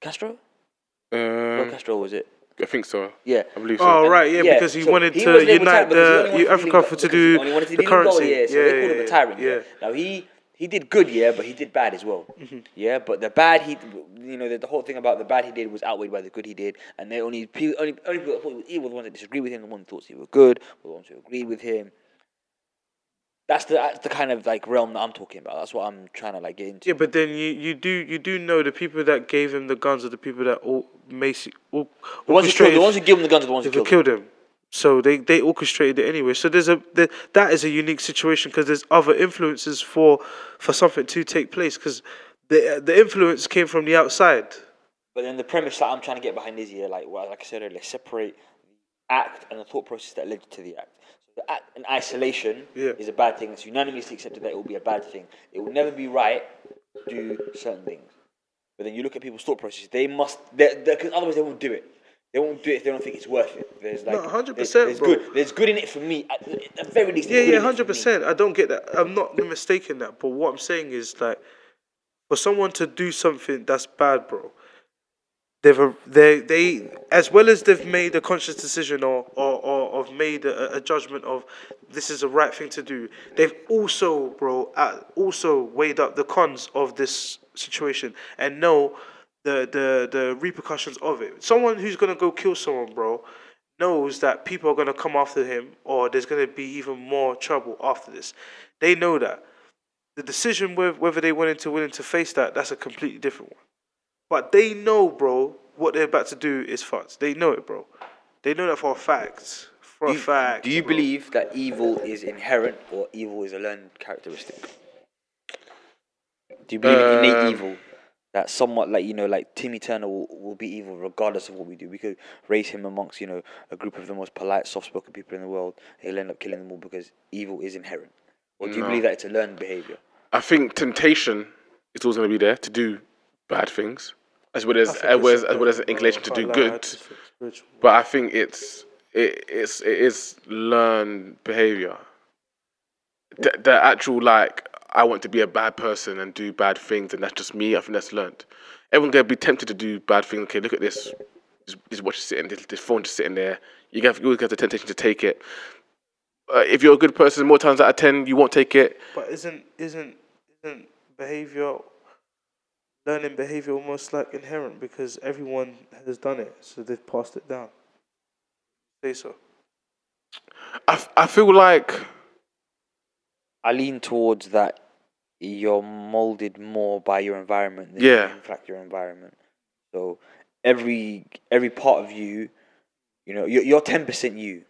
Castro, Fidel Um, Castro was it? I think so. Yeah. I believe so. Oh, And- right, yeah, because he so wanted he to unite tyrant he the only wanted you- to Africa for to because he do to the lead in gold, currency. Yeah, so Yeah, they called him yeah, a tyrant. Yeah. yeah. Now he he did good, yeah, but he did bad as well. Mm-hmm. Yeah, but the bad he, you know, the, the whole thing about the bad he did was outweighed by the good he did, and they only pe- only only people that thought he was evil were the ones that disagreed with him, the ones who thought he was good, were the ones who agreed with him. That's the that's the kind of like realm that I'm talking about. That's what I'm trying to like get into. Yeah, but then you, you do you do know the people that gave him the guns are the people that all macy all the ones who killed, the ones who give him the guns are the ones who They killed him. him. So they, they orchestrated it anyway. So there's a there, that is a unique situation because there's other influences for for something to take place because the the influence came from the outside. But then the premise that I'm trying to get behind is here, like well, like I said earlier, separate act and the thought process that led to the act. So the act in isolation Yeah. is a bad thing. It's unanimously accepted that it will be a bad thing. It will never be right to do certain things. But then you look at people's thought processes; they must, because otherwise they won't do it. They won't do it if they don't think it's worth it. There's like No, 100%, there's, there's bro. good. There's good in it for me. At, the very least, Yeah, yeah, in it for hundred percent. I don't get that. I'm not mistaking that. But what I'm saying is like, for someone to do something that's bad, bro, they've they they as well as they've made a conscious decision or or or have made a, a judgment of this is the right thing to do. They've also, bro, uh, also weighed up the cons of this situation and know the the the repercussions of it. Someone who's gonna go kill someone, bro, knows that people are going to come after him or there's going to be even more trouble after this. They know that. The decision whether they went into willing to face that, that's a completely different one. But they know, bro, what they're about to do is fucked. They know it, bro. They know that for a fact. For a fact. Do you bro. believe that evil is inherent or evil is a learned characteristic? Do you believe in innate Um, evil? That somewhat like you know, like Timmy Turner will, will be evil regardless of what we do. We could raise him amongst you know a group of the most polite, soft-spoken people in the world. He'll end up killing them all because evil is inherent. Or do you No. believe that it's a learned behavior? I think temptation is always going to be there to do bad things, as well as as well as, as, well as an inclination to do I can't lie, I good. just think spiritual. But I think it's it, it's it is learned behavior. The, the actual like I want to be a bad person and do bad things, and that's just me. I think that's learned. Everyone's gonna be tempted to do bad things. Okay, look at this. This, this watch is sitting. This, this phone just sitting there. You have you always get the temptation to take it. Uh, if you're a good person, more times out of ten, you won't take it. But isn't isn't isn't behavior learning behavior almost like inherent because everyone has done it, so they've passed it down. Say so. I, f- I feel like I lean towards that you're molded more by your environment than Yeah. you in fact your environment. So every every part of you, you know, you're you're ten percent you,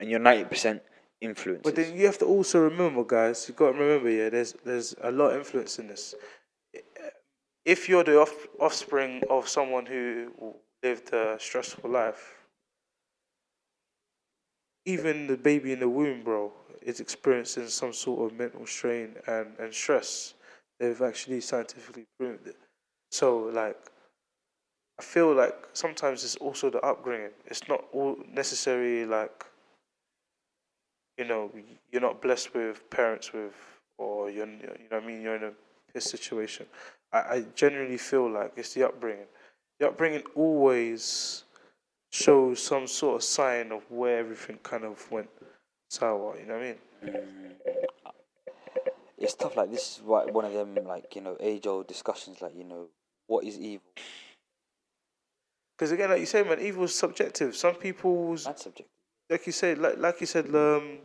and you're ninety percent influences. But then you have to also remember, guys. You have got to remember, yeah. There's there's a lot of influence in this. If you're the off, offspring of someone who lived a stressful life, even the baby in the womb, bro, is experiencing some sort of mental strain and, and stress. They've actually scientifically proved it. So, like, I feel like sometimes it's also the upbringing. It's not all necessarily like you know, you're not blessed with parents with, or you're, you know I mean, you're in a piss situation. I, I genuinely feel like it's the upbringing. The upbringing always shows some sort of sign of where everything kind of went sour, you know what I mean? it's tough. Like this is what one of them like you know age old discussions. Like you know what is evil? Because again, like you say, man, evil is subjective. Some people's, That's subjective. like you said, like, like you said, um,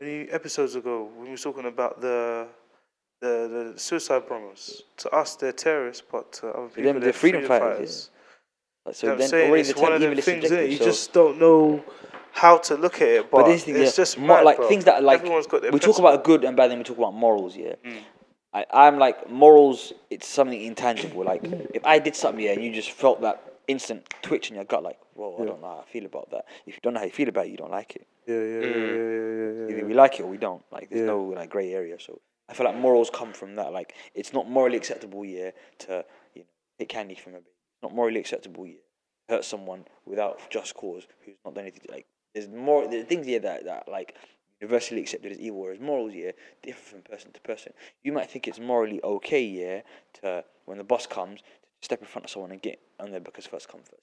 many episodes ago when we were talking about the the, the suicide bombers. To us, they're terrorists, but to other people, them, they're they're freedom freedom fighters, fighters. Like, so You know then saying? already It's the one of is things, innit? subjective. You so just don't know how to look at it, but, but this thing, it's yeah, just more mad, like bro. things that are like Everyone's got their we talk about good and bad, then we talk about morals. Yeah, Mm. I, I'm like morals. It's something intangible. Like if I did something, yeah, and you just felt that instant twitch in your gut, like, whoa, I don't know how I feel about that. If you don't know how you feel about it, you don't like it. Yeah, yeah, yeah, yeah, yeah, yeah, Either yeah. we like it or we don't. Like there's Yeah. no like grey area. So I feel like morals come from that. Like it's not morally acceptable, yeah, to you know take candy from a baby. Not morally acceptable, yeah, to hurt someone without just cause who's not done anything. Like there's more there's things here that that like universally accepted as evil, whereas morals, yeah, differ from person to person. You might think it's morally okay, yeah, to when the bus comes, to step in front of someone and get on there because first come first.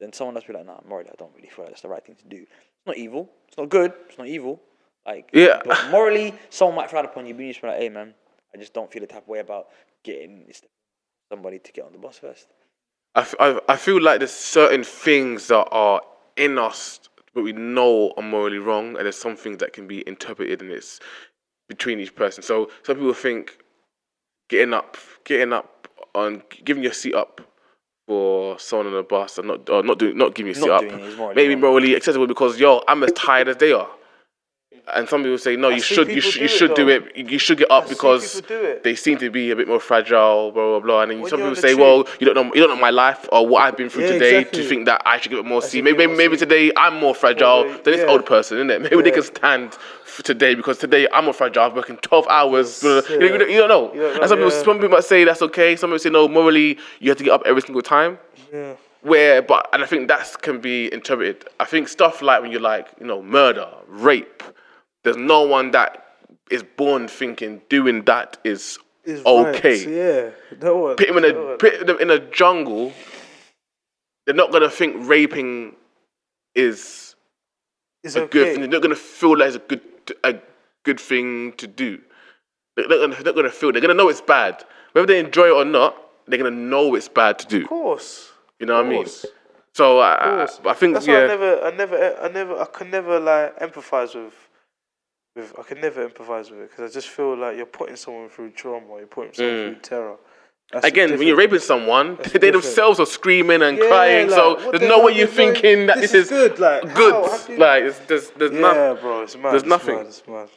Then someone else be like, nah, morally, I don't really feel like that's the right thing to do. It's not evil. It's not good. It's not evil. Like, Yeah. but morally, someone might frown upon you, but you just be like, hey, man, I just don't feel the type of way about getting somebody to get on the bus first. I, f- I, I feel like there's certain things that are in us but we know are morally wrong, and there's some things that can be interpreted and it's between each person. So some people think getting up, getting up on giving your seat up for someone on the bus and not or not doing not giving your seat Not up doing it is maybe morally acceptable because yo I'm as tired as they are. And some people say no, you should you do you it, should do it. You should get up I because they seem to be a bit more fragile, blah blah blah. And then When some people say, well, you don't know you don't know my life or what I've been through Yeah, today exactly. to think that I should give it more I should Maybe maybe, maybe today I'm more fragile Well, than this yeah. old person, isn't it? Maybe they can stand today because today I'm more fragile. I'm working 12 hours. blah, blah, blah. You, Yeah. don't- you don't know. You don't and some people some people might say that's okay. Some people say no. Morally, you have to get up every single time Yeah. where but and I think that can be interpreted. I think stuff like when you're like, you know, murder, rape, there's no one that is born thinking doing that is It's okay. Right. Yeah. No one. Put them in a put them in a jungle, they're not gonna think raping is It's a okay. good thing. They're not gonna feel like it's a good a good thing to do. They're not gonna, they're not gonna feel. They're gonna know it's bad. Whether they enjoy it or not, they're gonna know it's bad to do. Of course. You know what I mean? So I, I. I think That's yeah. why I never, I never, I never, I can never like empathize with, with. I can never empathize with it because I just feel like you're putting someone through trauma, you're putting someone Mm. through terror. That's Again, when you're raping someone, That's they different. themselves are screaming and Yeah, crying. like, so there's no way you're thinking that this, is good, like, good. how? How do you- like it's, there's there's yeah, nothing. bro, it's mad. there's it's nothing. Mad, it's mad.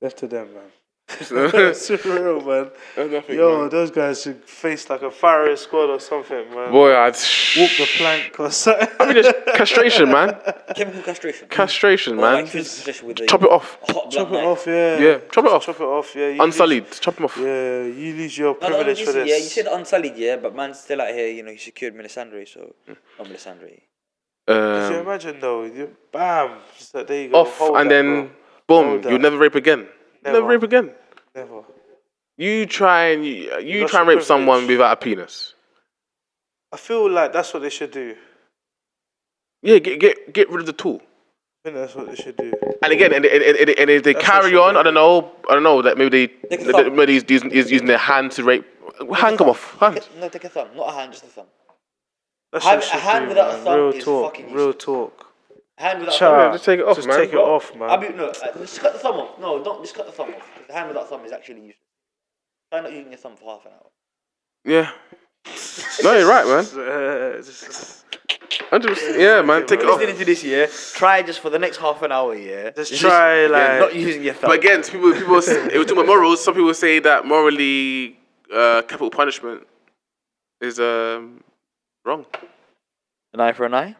Left to them, man. It's real, man. There's nothing. Yo, man. those guys should face like a firing squad or something, man. Boy, I'd Walk the plank or something. I mean, there's castration, man. Chemical castration. Castration, Or man. like physical castration with a Chop it off. hot Chop it knife. off, yeah. Yeah, chop it off. Chop it off, yeah. You Unsullied. Chop them off. Lose, yeah, you lose your No, no, privilege for listen, this. yeah, you said unsullied, yeah, but man's still out here, you know, he secured Melisandre, so, not Melisandre. Could you Um, imagine though? You, bam, just like, there you go. off hold and that, then bro. boom, Hold you'll never rape again. Never, Never. rape again. never. You try and you, you try and rape someone without a penis. I feel like that's what they should do. Yeah, get get get rid of the tool. I think that's what they should do. And again, and, and, and, and if they That's carry on, should I don't know, I don't know that maybe they, Take they- maybe he's using, he's using their hand to rape. Hand come off, hand. Take a- No, take a thumb, not a hand, just a thumb. That's Hand- a hand do, without a thumb Real is talk. fucking Real talk. A hand without a Child, thumb. just take it off, just man. take it off, man. I'll be, no, uh, just cut the thumb off. No, don't just cut the thumb off. 'cause The hand without thumb is actually useless. Try not using your thumb for half an hour. Yeah. No, you're right, man. Uh, just, 100%. Yeah, man. Take it off. Listening to this, yeah, try just for the next half an hour, yeah. Just try, yeah, like- not using your thumb. But again, people, people, say- it was talking about morals. Some people say that morally, uh, capital punishment is um, wrong, an eye for an eye.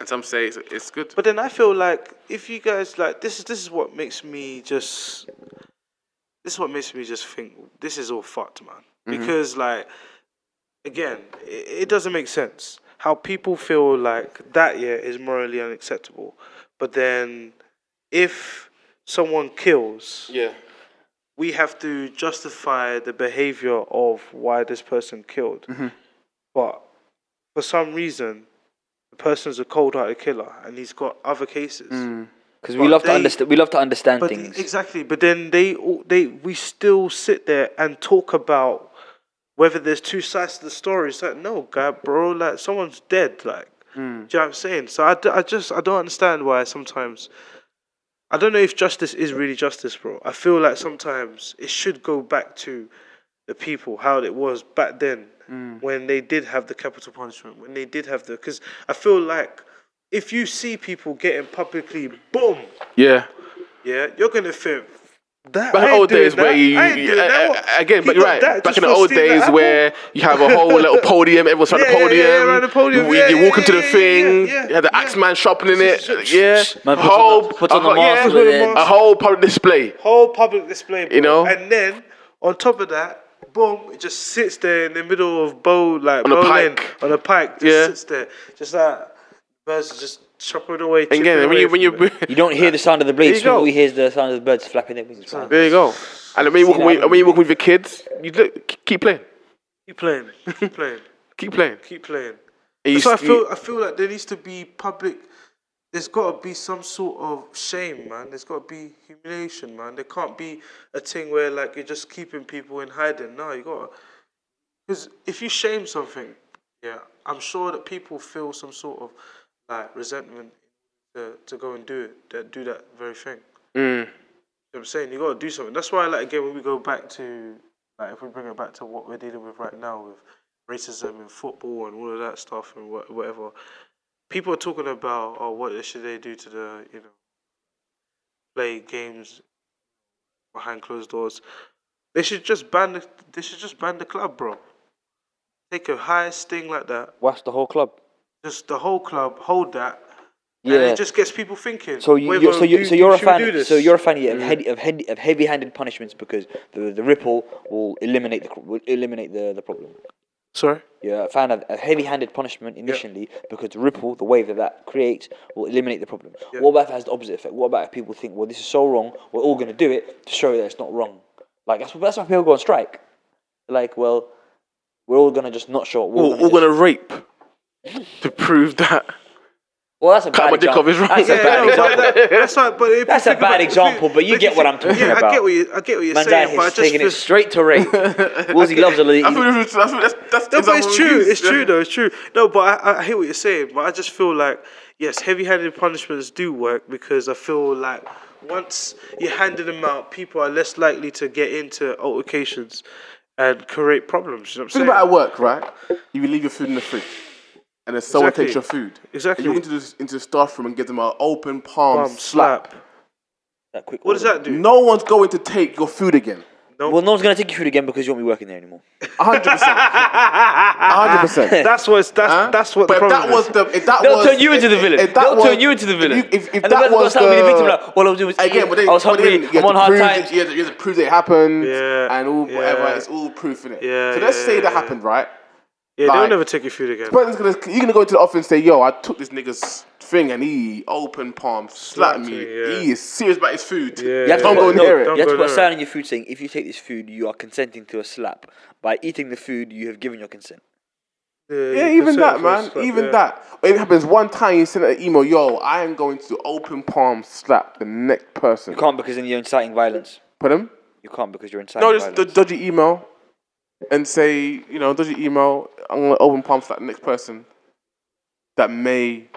And some say it's, it's good. But then I feel like if you guys like this is this is what makes me just this is what makes me just think this is all fucked, man. Mm-hmm. Because like again, it, it doesn't make sense how people feel like that yeah is morally unacceptable, but then if someone kills, Yeah. we have to justify the behavior of why this person killed. Mm-hmm. But for some reason, the person's a cold-hearted killer, and he's got other cases. Mm. Because But we love to they- understand. We love to understand But things. exactly, but then they all- they we still sit there and talk about whether there's two sides to the story. It's like no, guy, bro, like someone's dead. Like, mm. do you know what I'm saying? So I, d- I just I don't understand why sometimes. I don't know if justice is really justice, bro. I feel like sometimes it should go back to the people how it was back then when they did have the capital punishment, when they did have the because I feel like if you see people getting publicly boom Yeah. yeah, you're gonna think that. Back in ain't old doing days where you, you- uh, that. What? again, He but you're right. Back in the old days apple? where you have a whole little podium, everyone's on Yeah, the yeah, yeah, podium. around the podium. You, Yeah, you yeah, walk into the yeah, thing. yeah, yeah, you have the yeah. Axeman sharpening it. Yeah, Man a puts on the- whole, puts on a whole- mask yeah, a whole public display. Whole public display, bro. You know? and then on top of that, boom, it just sits there in the middle of bow, like On a pike. on a pike. Just Yeah. sits there, just like birds are just chopping away. And again, when you away when you you don't hear the sound of the blades. There you All you hear is the sound of the birds flapping their wings. there you go. And when you walk, See when, that? when you walk with your kids, you look, keep playing, keep playing, keep playing, keep playing. keep playing. So I s- feel I feel like there needs to be public there's got to be some sort of shame, man. There's got to be humiliation, man. There can't be a thing where like you're just keeping people in hiding. No, you got to. Because if you shame something, yeah, I'm sure that people feel some sort of like resentment to, to go and do it, that do that very thing. Mm. You know what I'm saying? You got to do something. That's why, like, again, when we go back to, like, if we bring it back to what we're dealing with right now with racism in football and all of that stuff and wha- whatever, people are talking about, oh, what should they do to the, you know, play games behind closed doors. They should just ban the, they should just ban the club, bro. Take a high sting like that, What's the whole club? just the whole club hold that, Yeah, and it just gets people thinking. So you, you're, so you, do- so you're a fan. So you're a fan yeah, of, mm. heavy, of, heavy, of heavy-handed punishments because the the ripple will eliminate the will eliminate the, the problem. Sorry. You're a fan of, of heavy-handed punishment initially because the ripple, the wave that that creates, will eliminate the problem. Yeah. What about if it has the opposite effect? What about if people think, well, this is so wrong, we're all going to do it to show that it's not wrong? Like that's that's why people go on strike. Like, well, we're all going to just not show it. We're We're all gonna gonna rape to prove that. Well, that's a bad example. is right. That's Yeah, a bad no, but example. that- that's right. But if That's you a bad about- if example, but you if get what I'm talking yeah, I about. get what you, I get what you're Man's saying, but I is just taking feel, it straight to rape. Woolsey loves a little. That's, that's, that's, that's no, but it's true. we It's use. true though. It's true. No, but I, I hear what you're saying. But I just feel like yes, heavy-handed punishments do work because I feel like once you're handing them out, people are less likely to get into altercations and create problems. You know what I'm saying? Think about at work, right? You leave your food in the fridge, and then someone Exactly. takes your food. Exactly. And you go into the, into the staff room and give them an open palm, Bum, slap. slap. That quick What does order. that do? No one's going to take your food again. Well, no one's gonna take your food again because you won't be working there anymore. hundred percent. hundred percent. That's what. That's that's what But the if problem that was the, if that They'll was, turn you into the if- villain. If that They'll was, turn you into the if villain. you- If, if and the that person was goes out with the victim like, all I was doing was uh, again, eating. but then, I was but hungry. you I'm on hard prove times. It, you, have to, you have to prove that it happened. Yeah, And all whatever. yeah. It's all proof in it. Yeah, So let's yeah, say that yeah. happened, right? Yeah, like- they'll never take your food again. Person's gonna, you're gonna go into the office and say, "Yo, I took this nigga's thing and he open palm slapped Slapped me. me, yeah. He is serious about his food. Yeah. You have to Don't put, go and no, hear it. You have to put a sign it. on your food saying, "If you take this food, you are consenting to a slap. By eating the food, you have given your consent." Yeah, you even that, settle for a man. slap, even yeah. that. It happens one time. You send an email, "Yo, I am going to open palm slap the next person." You can't because then you're inciting violence. Put him. You can't because you're inciting violence. No, just violence. the dodgy email, and say, you know, does your email. I'm gonna open palm slap the next person that may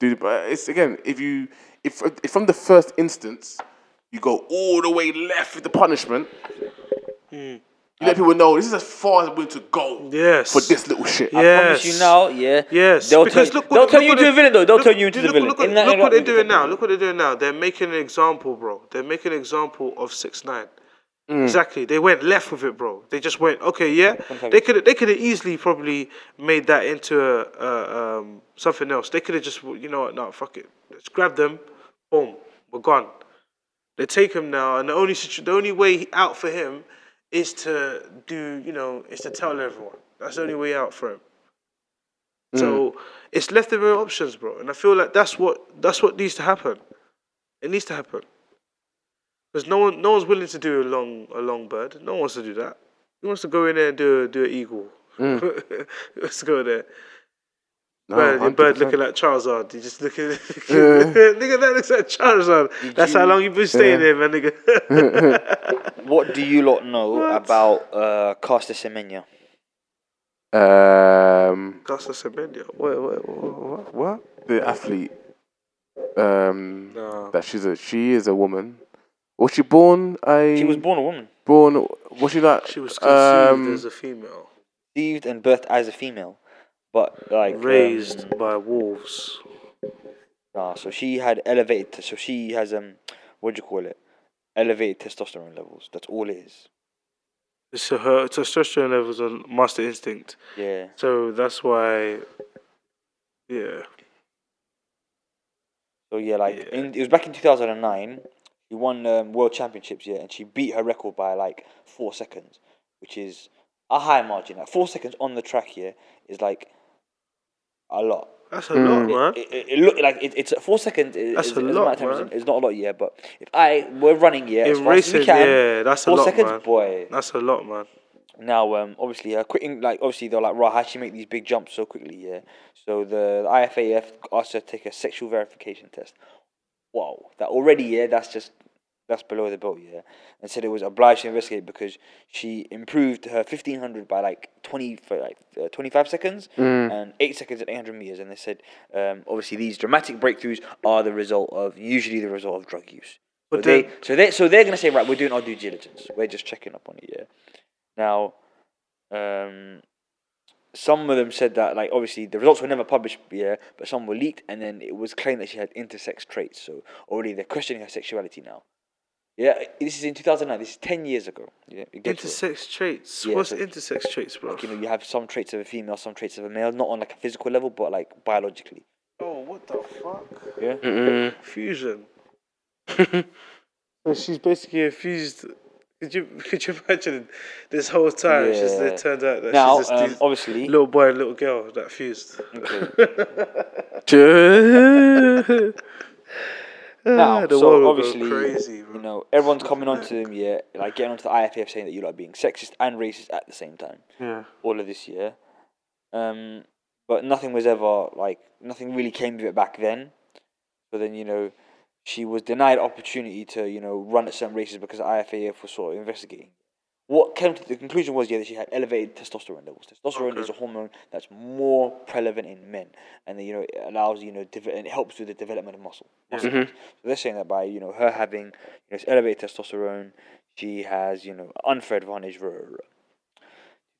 do. the- But it's again, if you, if, if from the first instance, you go all the way left with the punishment. Hmm. You let people know this is as far as I'm willing to go Yes. for this little shit. Yeah. Promise Yes. you now, yeah. Yes, They'll because turn, look what, they'll turn look you what into a villain, though. They'll look- turn you into look, the villain. Look, what- look what they're doing now. Look what they're doing now. They're making an example, bro. They're making an example of six nine. Mm. Exactly. They went left with it, bro. They just went, okay, yeah. They could they could have easily probably made that into a, a um, something else. They could have just, you know what? No, fuck it. Let's grab them. Boom, we're gone. They take him now, and the only situ- the only way out for him is to do, you know, is to tell everyone. That's the only way out for him. So it's left them with options, bro. And I feel like that's what that's what needs to happen. It needs to happen. Because no one no one's willing to do a long a long bird. No one wants to do that. He wants to go in there and do a, do an eagle. Let's go there. No, bird, your bird looking like Charizard. You just looking, nigga, that looks like Charizard. That's how long you been staying there, man, nigga. What do you lot know What? about uh, Caster Semenya? Um, Caster Semenya. What, what, what, what? the athlete. Um, No. that she's a she is a woman. Was she born a? She was born a woman, born. Was she like? She was conceived um, as a female, conceived and birthed as a female, but like um, raised by wolves. Nah, so she had elevated. So she has um, what do you call it? Elevated testosterone levels. That's all it is. So her testosterone levels are master instinct. Yeah. So that's why, yeah. So yeah, like Yeah. in, it was back in two thousand and nine. She won um, world championships, yeah, and she beat her record by like four seconds, which is a high margin. Like four seconds on the track here is like a lot. That's a lot, man. It, it, it look like it, it's four seconds. It, That's it's, a it's lot, time, man. It's, it's not a lot, yeah. But if I were running, yeah, as In fast as we racing, can, yeah, that's a four lot, seconds, man. boy. That's a lot, man. Now, um, obviously, uh, quitting like obviously they're like, right, how she make these big jumps so quickly? Yeah. So the IAAF asked her to take a sexual verification test. Wow, that already yeah, that's just that's below the belt, yeah. And said it was obliged to investigate because she improved her fifteen hundred by like twenty for like uh, twenty five seconds and eight seconds at eight hundred meters. And they said um, obviously these dramatic breakthroughs are the result of usually the result of drug use. So But they, so they, so they're gonna say right, we're doing our due diligence. We're just checking up on it, yeah. Now, um, some of them said that like obviously the results were never published, yeah, but some were leaked, and then it was claimed that she had intersex traits. So already they're questioning her sexuality now. Yeah, this is in 2009. This is 10 years ago. Yeah, it gets worse. Intersex traits. Yeah, What's so- intersex traits, bro? Like, you know, you have some traits of a female, some traits of a male, not on like a physical level, but like biologically. Oh, what the fuck? Yeah. Mm-mm. Fusion. so she's basically a fused. Could you could you imagine this whole time? It's just Yeah. it turned out that Now, she's just um, these obviously, little boy and little girl that fused. now, the so obviously, crazy, you know, everyone's coming onto them, yeah, like getting onto the IFF saying that you're like being sexist and racist at the same time. Yeah. all of this year. Um, but nothing was ever like nothing really came of it back then. But then you know, she was denied opportunity to you know run at certain races because the IAAF was sort of investigating. What came to the conclusion was yeah that she had elevated testosterone levels. Testosterone is a hormone that's more prevalent in men, and you know it allows you know deve- and it helps with the development of muscle. muscle mass. So they're saying that by you know her having you know this elevated testosterone, she has you know unfair advantage. rah, rah, rah.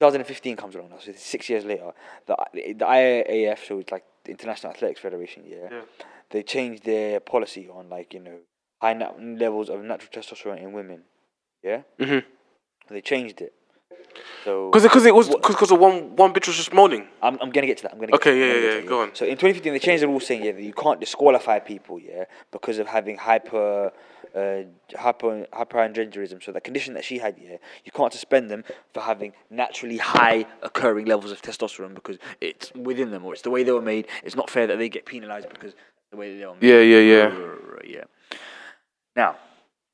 2015 comes along now, so it's six years later. The the IAAF, so it's like the International Athletics Federation, yeah, Yeah. they changed their policy on like you know high nat- levels of natural testosterone in women, yeah. Mhm. They changed it. So Because because it was because of one one bitch was just moaning. I'm, I'm gonna get to that. I'm gonna. Okay, yeah, gonna yeah, yeah, go on. So in 2015, they changed the rules saying yeah that you can't disqualify people yeah because of having hyper. Uh, hyper hyperandrogenism, so the condition that she had, yeah, you can't suspend them for having naturally high occurring levels of testosterone because it's within them or it's the way they were made. It's not fair that they get penalized because the way they were made. Yeah, yeah, yeah. yeah. Now,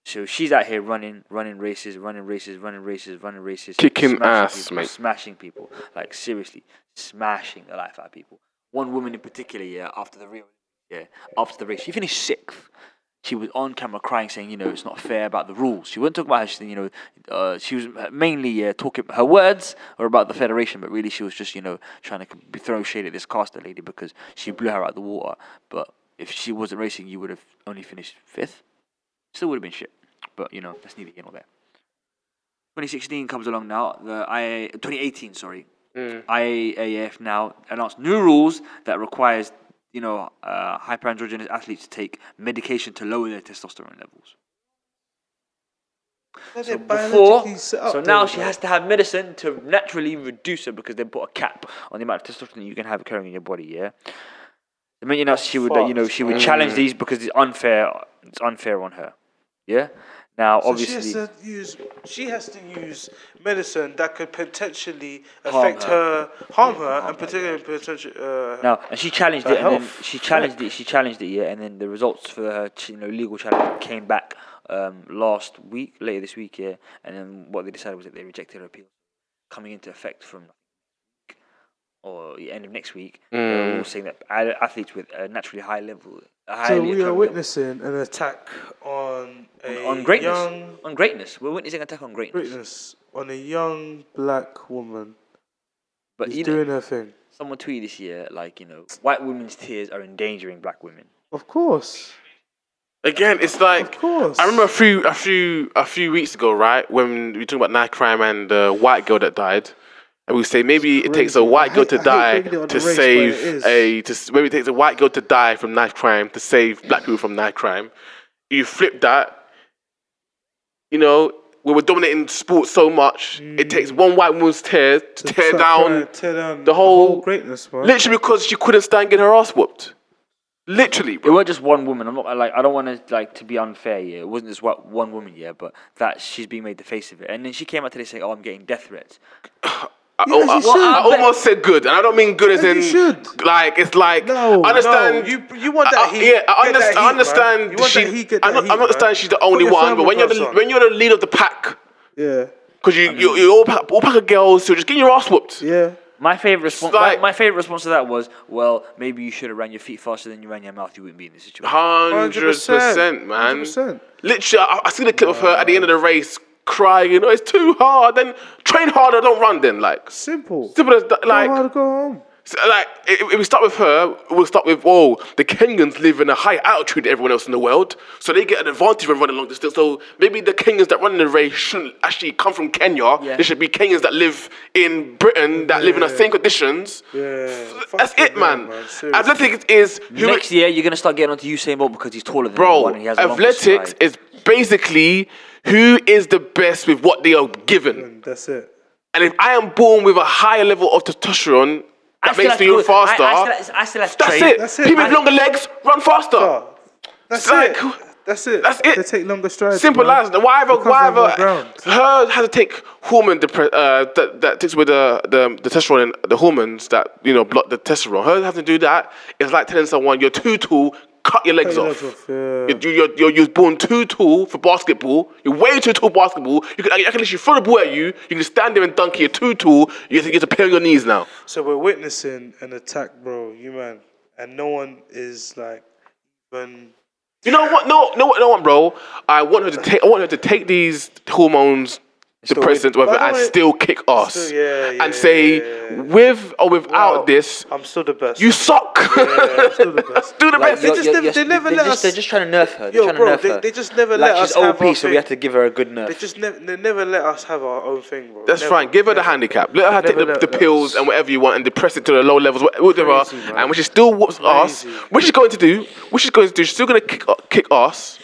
so she's out here running, running races, running races, running races, running races, Kicking ass, people, mate. smashing people, like seriously, smashing the life out of people. One woman in particular, yeah, after the Rio, yeah, after the race, she finished sixth. She was on camera crying, saying, you know, it's not fair about the rules. She wasn't talking about how she, you know, uh, she was mainly yeah, talking. Her words are about the federation, but really she was just, you know, trying to throw shade at this caster lady because she blew her out of the water. But if she wasn't racing, you would have only finished fifth. Still would have been shit. But you know, that's neither here nor there. 2016 comes along now. The IA, 2018, sorry. IAAF now announced new rules that requires you know uh, hyperandrogenous athletes to take medication to lower their testosterone levels. So Before, so now she has to have medicine to naturally reduce it because they put a cap on the amount of testosterone you can have occurring in your body. Yeah. The minute you know she would, uh, you know, she would challenge these because it's unfair. It's unfair on her. Yeah. Now, So obviously, she has to use. She has to use medicine that could potentially Harm affect her. her, harm her, and particularly potentially. Uh, Now, and she challenged it, and then she challenged it. She challenged it, yeah, and then the results for her, you know, legal challenge came back um, last week, later this week, yeah, and then what they decided was that they rejected her appeal, coming into effect from or the end of next week. They're hmm. all saying that athletes with a naturally high level, so we are occurring level- witnessing an attack on a on greatness, young on greatness. We're witnessing an attack on greatness. greatness on a young black woman. But who's you know, doing her thing. someone tweeted this year, like you know, white women's tears are endangering black women. Of course, Again, it's like of course. I remember a few a few a few weeks ago, right, when we were talking about knife crime and the white girl that died. And we say maybe it takes a white girl hate- to die bringing it on to race, save a to maybe it takes a white girl to die from knife crime to save black people from knife crime. You flip that, you know, we were dominating sports so much. It takes one white woman's tears to, To tear start down, trying to tear down the whole- greatness, man. literally because she couldn't stand getting her ass whooped. Literally, It wasn't just one woman. I'm not like I don't want to like to be unfair. Yeah, it wasn't just what one woman. Yeah, but that she's being made the face of it. And then she came out today saying, "Oh, I'm getting death threats." I, Yeah, oh, I- should. I almost said good, and I don't mean good as Yeah, in you should. like it's like No, I understand. no, you you want that I- heat. yeah, I, get understand. heat, I understand. You want she, that heat, get I, that don't- heat, I understand man. she's the only one, but when you're the thermal when you're the lead of the pack, Yeah. Because you, you, you all pack, all pack of girls who are just getting your ass whooped. Yeah. My favorite response. like- my, my favorite response to that was, well, maybe you should have ran your feet faster than you ran your mouth. You wouldn't be in this situation. Hundred percent, man. 100%. Literally, I, I seen a clip of her at the end of the race crying. know it's too hard. Then train harder. Don't run. Then like Simple. simple as that. Go Like hard, go home. Like, if, if we start with her, we'll start with, oh, the Kenyans live in a higher altitude than everyone else in the world, so they get an advantage when running long distance. So maybe the Kenyans that run in the race shouldn't actually come from Kenya. Yeah. They should be Kenyans that live in Britain, that live in the same conditions. Yeah. That's fuck it, them, man. Seriously. Athletics is who Next year, you're gonna start getting onto Usain Bolt because he's taller than bro. everyone and he has a Athletics is basically who is the best with what they are given. And that's it. And if I am born with a higher level of testosterone, I that makes me run faster. I, I, still, I still That's it. That's it, People with longer legs run faster. Oh, that's It's like- it. That's it. that's it. They take longer strides. Simple man. as why ever, They why ever, her has to take hormone depre- uh, that that takes with the the the testosterone and the hormones that you know block the testosterone. Her having to do that is like telling someone you're too tall, cut your legs Cut your off. legs off, yeah. You're, you're, you're, you're born too tall for basketball. You're way too tall for basketball. You can, I can literally throw the ball at you. You can stand there and dunk it. You're too tall. You have to, you have to play on your knees now. So we're witnessing an attack, bro. You man, and no one is like even. You know what? No, no, no, what, bro. I want her to take. I want her to take these hormones, Still depressants, But whatever, I and don't- still kick ass. Still- yeah, yeah, and say, yeah, yeah. with or without Wow, this, I'm still the best. you suck. Yeah, I'm still the best. Do the Like, best. They you're- just you're- never- you're- they never let just, us- They're just trying to nerf her. They're Yo, trying bro, to nerf they- her. they just never like let she's us have OP, our so we have to give her a good nerf. They just never, they never let us have our own thing, bro. That's Never, fine. Give her the handicap. Let her take the, let- the pills and whatever you want and depress it to the low levels, whatever. Crazy, and when she still whoops ass, Crazy. what she's going to do, what she's going to do, she's still going to kick uh, kick ass.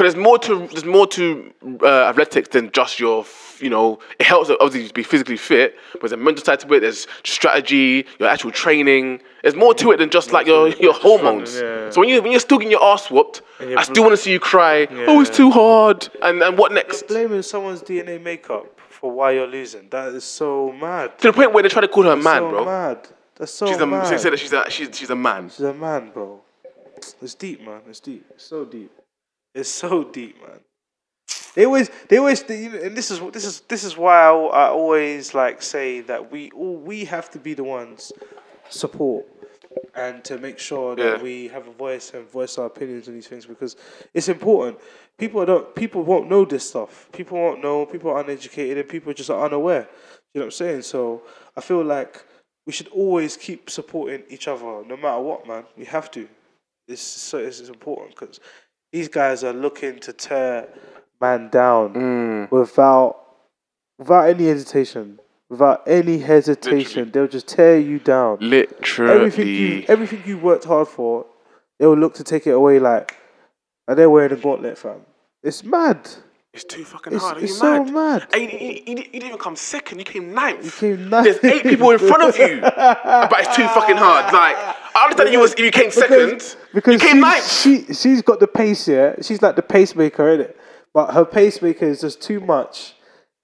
But there's more to there's more to uh, athletics than just your you know it helps obviously to be physically fit, but there's a mental side to it. There's strategy, your actual training. There's more to it than just like your your hormones. yeah. So when you when you're still getting your ass whooped, I still want to see you cry. Oh, it's too hard. And and what next? You're blaming someone's DNA makeup for why you're losing. That is so mad. To the point where they try to call her a man, so bro. mad. That's so She's a, mad. she said that she's a she's, she's a man. She's a man, bro. It's deep, man. It's deep. It's so deep. It's so deep, man. They always, they always, they, and this is this is this is why I, I always like say that we all we have to be the ones support and to make sure that Yeah. we have a voice and voice our opinions on these things because it's important. People don't, people won't know this stuff. People won't know. People are uneducated and people just are unaware. You know what I'm saying? So I feel like we should always keep supporting each other, no matter what, man. We have to. It's so it's important because these guys are looking to tear man down Mm. without without any hesitation. Without any hesitation, Literally. they'll just tear you down. Literally. Everything you everything you worked hard for, they will look to take it away like, and they're wearing a gauntlet, fam. It's mad. It's too fucking It's, hard. Are it's you so mad? mad. And you, you, you, you didn't even come second. You came ninth. You came ninth. There's eight people in front of you, but it's too fucking hard. Like I understand you was you came second. Because you came she, ninth. she she's got the pace here. She's like the pacemaker, in it. But her pacemaker is just too much.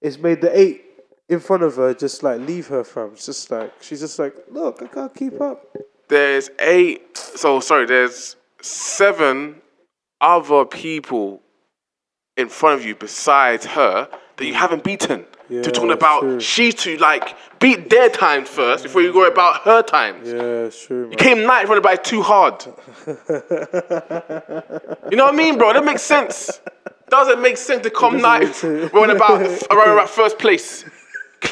It's made the eight in front of her just like leave her from. It's just like she's just like, look, I can't keep up. There's eight. So sorry. There's seven other people in front of you besides her that you haven't beaten. Yeah, to talking about true. she to like beat their time first before you worry about her times. Yeah, true, man. Came ninth running by too hard. you know what I mean, bro? That makes sense. Doesn't make sense to come ninth running about running about first place.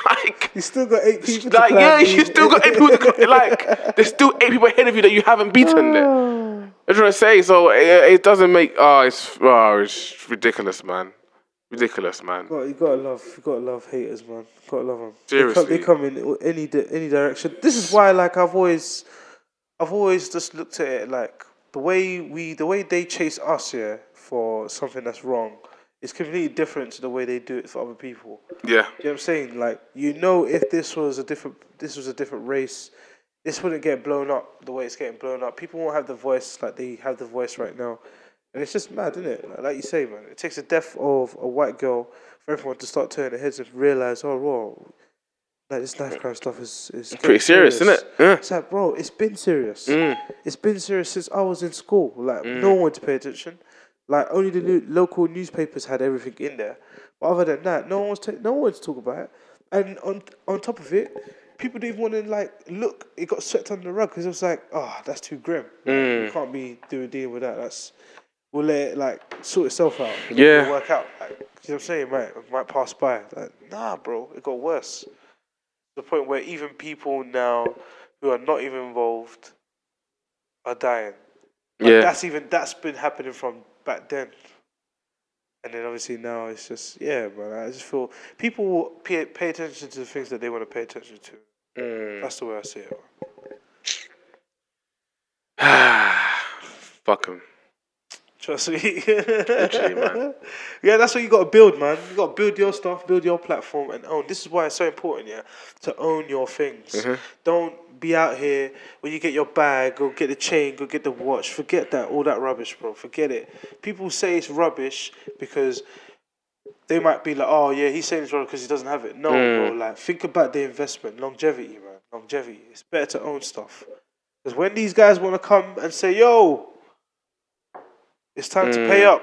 Like, You still got eight people. to like climb, yeah, B. you still got eight people. To, cl- like, there's still eight people ahead of you that you haven't beaten. There. That's what I say. So it, it doesn't make. Oh, it's oh, it's ridiculous, man. Ridiculous, man. Got- you gotta love, you gotta love haters, man. You Gotta love them. Seriously. they come, they come in any di- any direction. This is why, like, I've always, I've always just looked at it like the way we, the way they chase us here for something that's wrong, is completely different to the way they do it for other people. Yeah. You know what I'm saying? Like, you know, if this was a different, this was a different race, this wouldn't get blown up the way it's getting blown up. People won't have the voice like they have the voice right now, and it's just mad, isn't it? Like, you say, man, it takes the death of a white girl for everyone to start turning their heads and realize, oh, whoa, like this knife crime stuff is is Pretty serious, isn't it? Yeah. It's like, bro, it's been serious. Mm. It's been serious since I was in school. Like, no one to pay attention. Like, only the lo- local newspapers had everything in there. But other than that, no one wants to. No one to talk about it. And on on top of it, people didn't want to like look. It got swept under the rug because it was like, oh, that's too grim. Mm. You can't be doing dealing with that. That's we'll let it like sort itself out. Yeah. It'll work out. Like, you know what I'm saying? It might it might pass by. Like, nah, bro, it got worse. To the point where even people now who are not even involved are dying. Like, Yeah. That's even that's been happening from back then. And then obviously now it's just yeah, man. I just feel people will pay, pay attention to the things that they want to pay attention to. Mm. That's the way I see it. Fuck him. Trust me. man. Yeah, that's what you got to build, man. You got to build your stuff, build your platform, and own. This is why it's so important, yeah, to own your things. Mm-hmm. Don't be out here when you get your bag, go get the chain, go get the watch. Forget that, all that rubbish, bro. Forget it. People say it's rubbish because they might be like, oh yeah, he's saying it's rubbish because he doesn't have it. No, Mm. bro. Like, think about the investment, longevity, man. Longevity. It's better to own stuff. Because when these guys want to come and say, yo, it's time to pay Mm. up.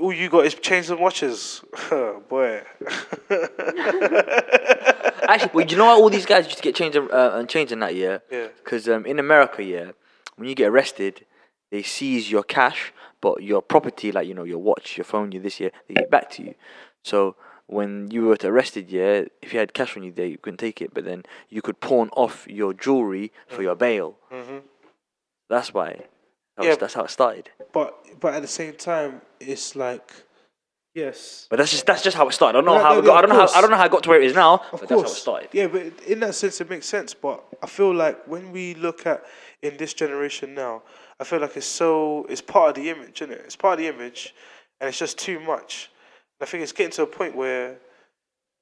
All you got is chains and watches. Boy. Actually, well, you know how all these guys used to get changed and, uh, and changed in that year? Yeah. Because um, in America, yeah, when you get arrested, they seize your cash, but your property, like you know, your watch, your phone, your this year, they get back to you. So when you were arrested, yeah, if you had cash on you there, you couldn't take it, but then you could pawn off your jewelry for your bail. Mhm. That's why. That Yeah. was, that's how it started. But but at the same time, it's like, yes. But that's just that's just how it started. I don't know No, how no, it got. no, I don't know how. I don't know how got to where it is now. Of but course. that's how it started. Yeah, but in that sense, it makes sense. But I feel like when we look at in this generation now, I feel like it's so it's part of the image, isn't it? It's part of the image, and it's just too much. And I think it's getting to a point where,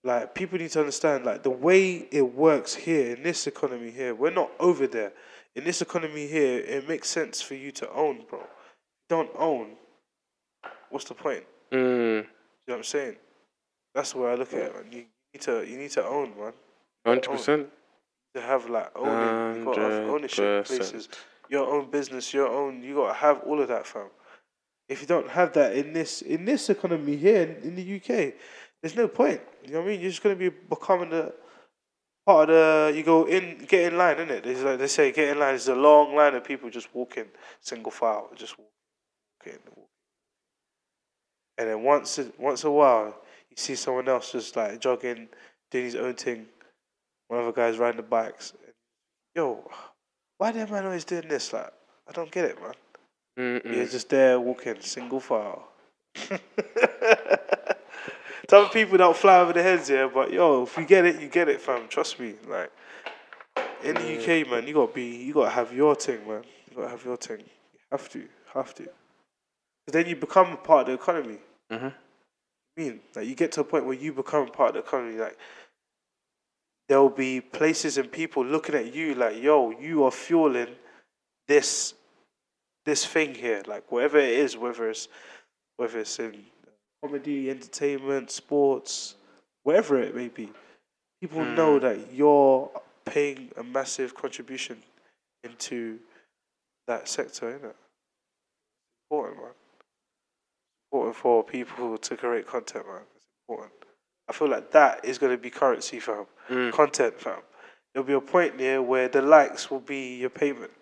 like, people need to understand, like, the way it works here in this economy here, we're not over there. In this economy here, it makes sense for you to own, bro. Don't own. What's the point? Mm. You know what I'm saying? That's the way I look at it, man. You need to you need to own, man. Hundred percent. To have like owning, you got have ownership places, your own business, your own. You got to have all of that, fam. If you don't have that in this in this economy here in, in the UK, there's no point. You know what I mean? You're just gonna be becoming the part of the. You go in, get in line, innit? There's like they say, get in line. There's a long line of people just walking single file, just walking. And then once once a while, you see someone else just like jogging, doing his own thing. One of the guys riding the bikes. Yo, why that man always doing this? Like, I don't get it, man. Mm-mm. You're just there walking single file. Some people don't fly over their heads, yeah, but yo, if you get it, you get it, fam. Trust me. Like in the UK, man, you gotta be, you gotta have your thing, man. You gotta have your thing. You have to, have to. then you become a part of the economy. Mhm. I mean, like you get to a point where you become part of the economy. Like there will be places and people looking at you like, yo, you are fueling this this thing here. Like whatever it is, whether it's whether it's in comedy, entertainment, sports, wherever it may be, people know that you're paying a massive contribution into that sector, isn't it? Important, man. Important for people to create content, man. It's important. I feel like that is going to be currency, fam. Mm. Content, fam. There'll be a point there where the likes will be your payment.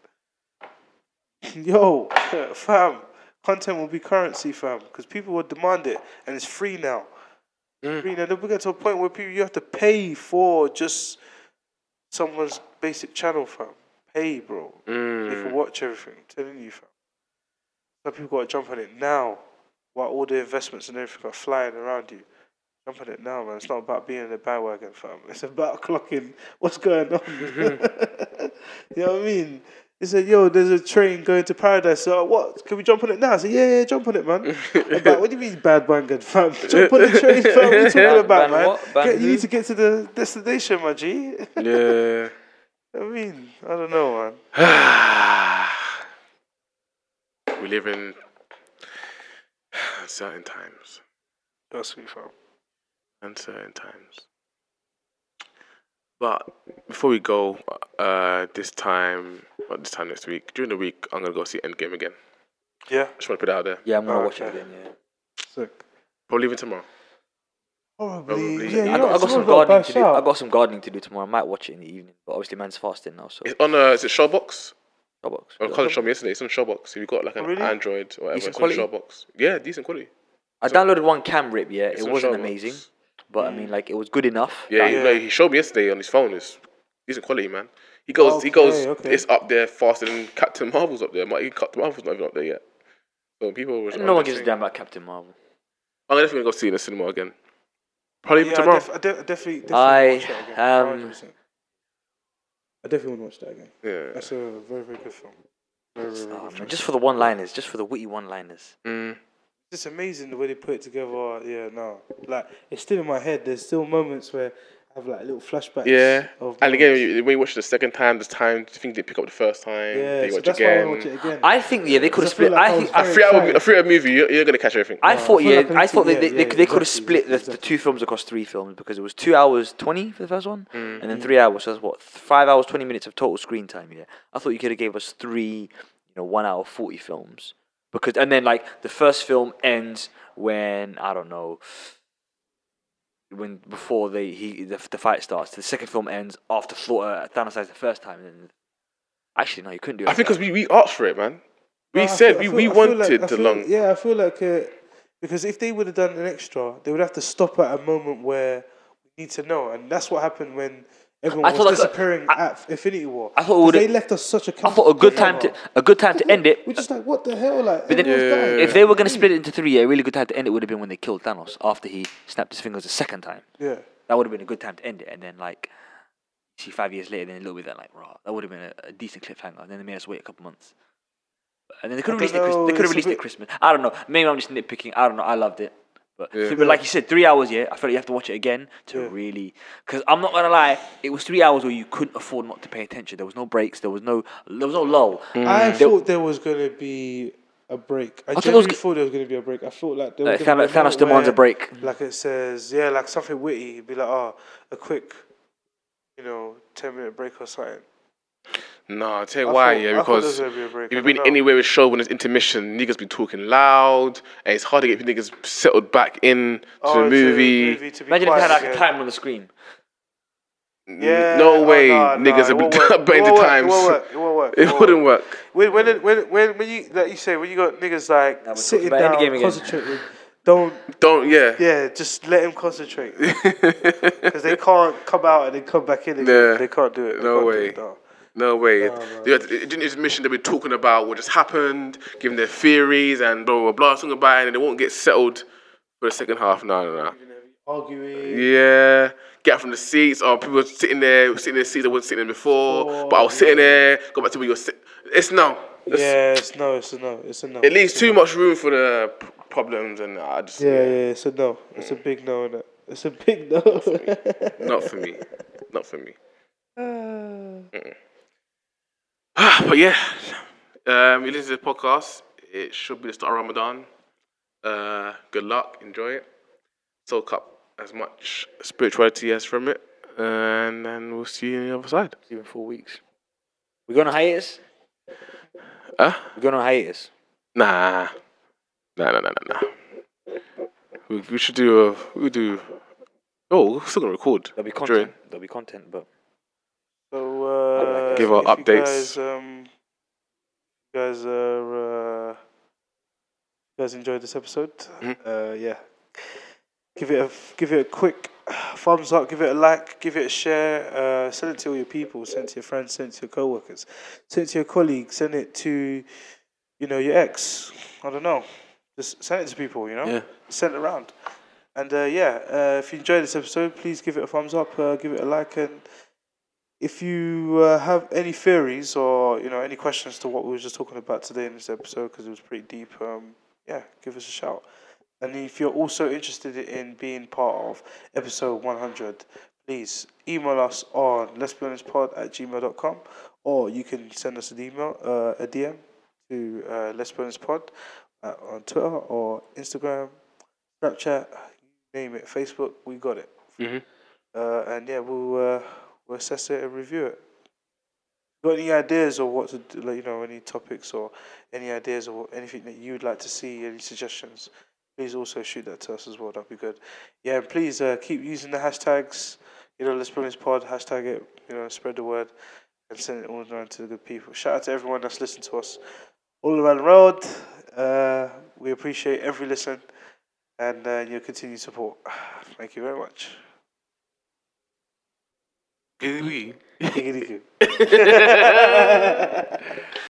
Yo, fam, content will be currency, fam, because people will demand it, and it's free now. Mm. Free now. Then we get to a point where people you have to pay for just someone's basic channel, fam. Pay, bro. Pay for Mm. watch everything. I'm telling you, fam. Some people got to jump on it now, while all the investments and everything are flying around you. Jump on it now, man. It's not about being in the bandwagon, fam. It's about clocking what's going on. you know what I mean? He said, "Yo, there's a train going to paradise. So what? Can we jump on it now?" I said, "Yeah, yeah, jump on it, man." I'm like, what do you mean bad bandwagon, fam? Jump on the train, fam. What are you talking Ban- about, ban man? Get- you need to get to the destination, my G. Yeah. I mean, I don't know, man. we live in certain times. That's me, fam. Uncertain times. But before we go, uh, this time, or this time next week, during the week, I'm gonna go see Endgame again. Yeah, Just want to put it out there. Yeah, I'm gonna Oh, watch it okay. again. Yeah. sick. Probably even tomorrow. Probably. Probably. Yeah, you I know, got, I got some tomorrow's not a gardening bad to do. I got some gardening to do tomorrow. I might watch it in the evening, but obviously man's fasting now, so It's on uh, is it Showbox? Starbucks. Oh, Colin showed me yesterday. It's on Showbox. If you got like an Oh, really? Android or whatever, Decent it's quality? on Showbox. Yeah, decent quality. I downloaded one cam rip. Yeah, It's it on wasn't Showbox. amazing, but I mean, like, it was good enough. Yeah, that- he, no, he showed me yesterday on his phone. It's decent quality, man. He goes, he goes. Okay, okay. It's up there faster than Captain Marvel's up there. My Captain Marvel's not even up there yet. So people was. no one gives a damn about Captain Marvel. I'm definitely gonna go see it in the cinema again. Probably Yeah, I, tomorrow. def- I, de- I definitely, definitely I, watch that again. um, I definitely want to watch that again. yeah. That's a very, very good film. Very, very, very Oh, good man, film. just for the one-liners, just for the witty one-liners. Mm. It's amazing the way they put it together. Yeah, no, like it's still in my head. There's still moments where I have like little flashbacks. Yeah. of And again, when you- when you watch it the second time, there's times things didn't pick up the first time. yeah, then you so watch that's again. why I watch it again. I think yeah, they could have I split. like I I think A very three hour, a three hour movie, you're, you're gonna catch everything. I No, I thought feel yeah, like I I thought to- they, yeah, they, yeah, they, could- they could have exactly, split the, exactly. the two films across three films because it was two hours twenty for the first one, Mm. and then three hours. So that's what five hours twenty minutes of total screen time. Yeah, I thought you could have gave us three, you know, one hour forty films because and then like the first film ends when I don't know when before they he the, the fight starts. The second film ends after Thor, uh, Thanos dies the first time. And actually no, you couldn't do it. I think because we, we asked for it, man. We No, said feel- we, feel- we I feel like- wanted I the feel- long. Yeah, I feel like uh, because if they would have done an extra, they would have to stop at a moment where we need to know, and that's what happened when everyone I was thought like a- disappearing at Infinity War. I thought it 'Cause would've- they left us such a. I thought a good time to a good time to end it. We're just like, what the hell? Like, But then, everyone's Yeah. dying. if they were going to split it into three, yeah, a really good time to end it would have been when they killed Thanos after he snapped his fingers a second time. yeah, That would have been a good time to end it. And then, like, see, five years later, then a little bit that, like, raw. That would have been a, a decent cliffhanger. And then they made us wait a couple months. And then they could have I released it. don't Christ- know, they could have it's a released it bit- Christmas. I don't know. Maybe I'm just nitpicking. I don't know. I loved it. But, Yeah. but like you said, three hours. Yeah, I feel like you have to watch it again to Yeah. really. Because I'm not gonna lie, it was three hours where you couldn't afford not to pay attention. There was no breaks. There was no. There was no lull. Mm. I There- thought there was gonna be a break. I, thought there was genuinely g- thought there was gonna be a break. I thought like there was Like, gonna Thanos, be a Thanos moment demands a break. Like it says, yeah, like something witty. It'd be like, oh, a quick, you know, ten minute break or something. No, I'll tell you I why, thought- yeah, I thought there because be if you've been know. anywhere with show when it's intermission, niggas be talking loud, and it's hard to get niggas settled back in to Oh, the movie. to be Imagine if you had quiet like a time on the screen. Yeah. no oh, way, nah, nah, niggas it have been work. banging It the won't times. It won't work. It. It wouldn't work. work. When when it- when when when you like you say when you got niggas like Now we're sitting down, Endgame concentrating, don't Don't, yeah. yeah, just let him concentrate because they can't come out and then come back in. Again. Yeah. They can't do it. They No can't do way. It, no. No way. No, no. They it didn't intermission. They were talking about what just happened, giving their theories and blah blah blah, talking about it, and they won't get settled for the second half. No, no, no. Arguing. Yeah, get from the seats. Or people were sitting there, sitting in their seats. I wasn't sitting there before, but I was sitting there. Go back to where you're sitting. It's no. It's, Yeah, it's no, it's a no, it's a no. It leaves too much room for the p- problems, and I just Yeah, yeah, it's a no. It's a big no. innit? It's a big no. not for me. Not for me. Ah. But yeah, um, you listen to the podcast. It should be the start of Ramadan. Uh, good luck, enjoy it. Soak up as much spirituality as from it, and then we'll see you on the other side. See you in four weeks. We're going on hiatus? Huh? We going on hiatus? Nah, nah, nah, nah, nah, nah. We, we should do a. We do. Oh, we're still gonna record. There'll be during- content. There'll be content, but So uh, Give our if you updates. Guys, um, you guys are. Uh, you guys enjoyed this episode? Mhm. Uh, yeah. Give it a give it a quick thumbs up. Give it a like. Give it a share. Uh, send it to all your people. Send it to your friends. Send it to your coworkers. Send it to your colleagues. Send it to, you know, your ex. I don't know. Just send it to people. You know. Yeah. Send it around. And uh, yeah, uh, if you enjoyed this episode, please give it a thumbs up. Uh, give it a like and if you uh, have any theories or you know any questions to what we were just talking about today in this episode because it was pretty deep um, yeah give us a shout and if you're also interested in being part of episode 100 please email us on let's be honest pod at gmail.com or you can send us an email uh, a dm to uh, let's be honest pod uh, on twitter or instagram snapchat name it facebook we got it Mm-hmm. uh, and yeah, we'll uh, we'll assess it and review it. Got any ideas or what to do, like you know, any topics or any ideas or anything that you'd like to see, any suggestions? please also shoot that to us as well. That'd be good. Yeah, and please uh, keep using the hashtags. You know, let's bring this pod. Hashtag it. You know, spread the word and send it all around to the good people. Shout out to everyone that's listened to us all around the world. Uh, we appreciate every listen and uh, your continued support. Thank you very much. ¿Qué dije? ¿Qué dije?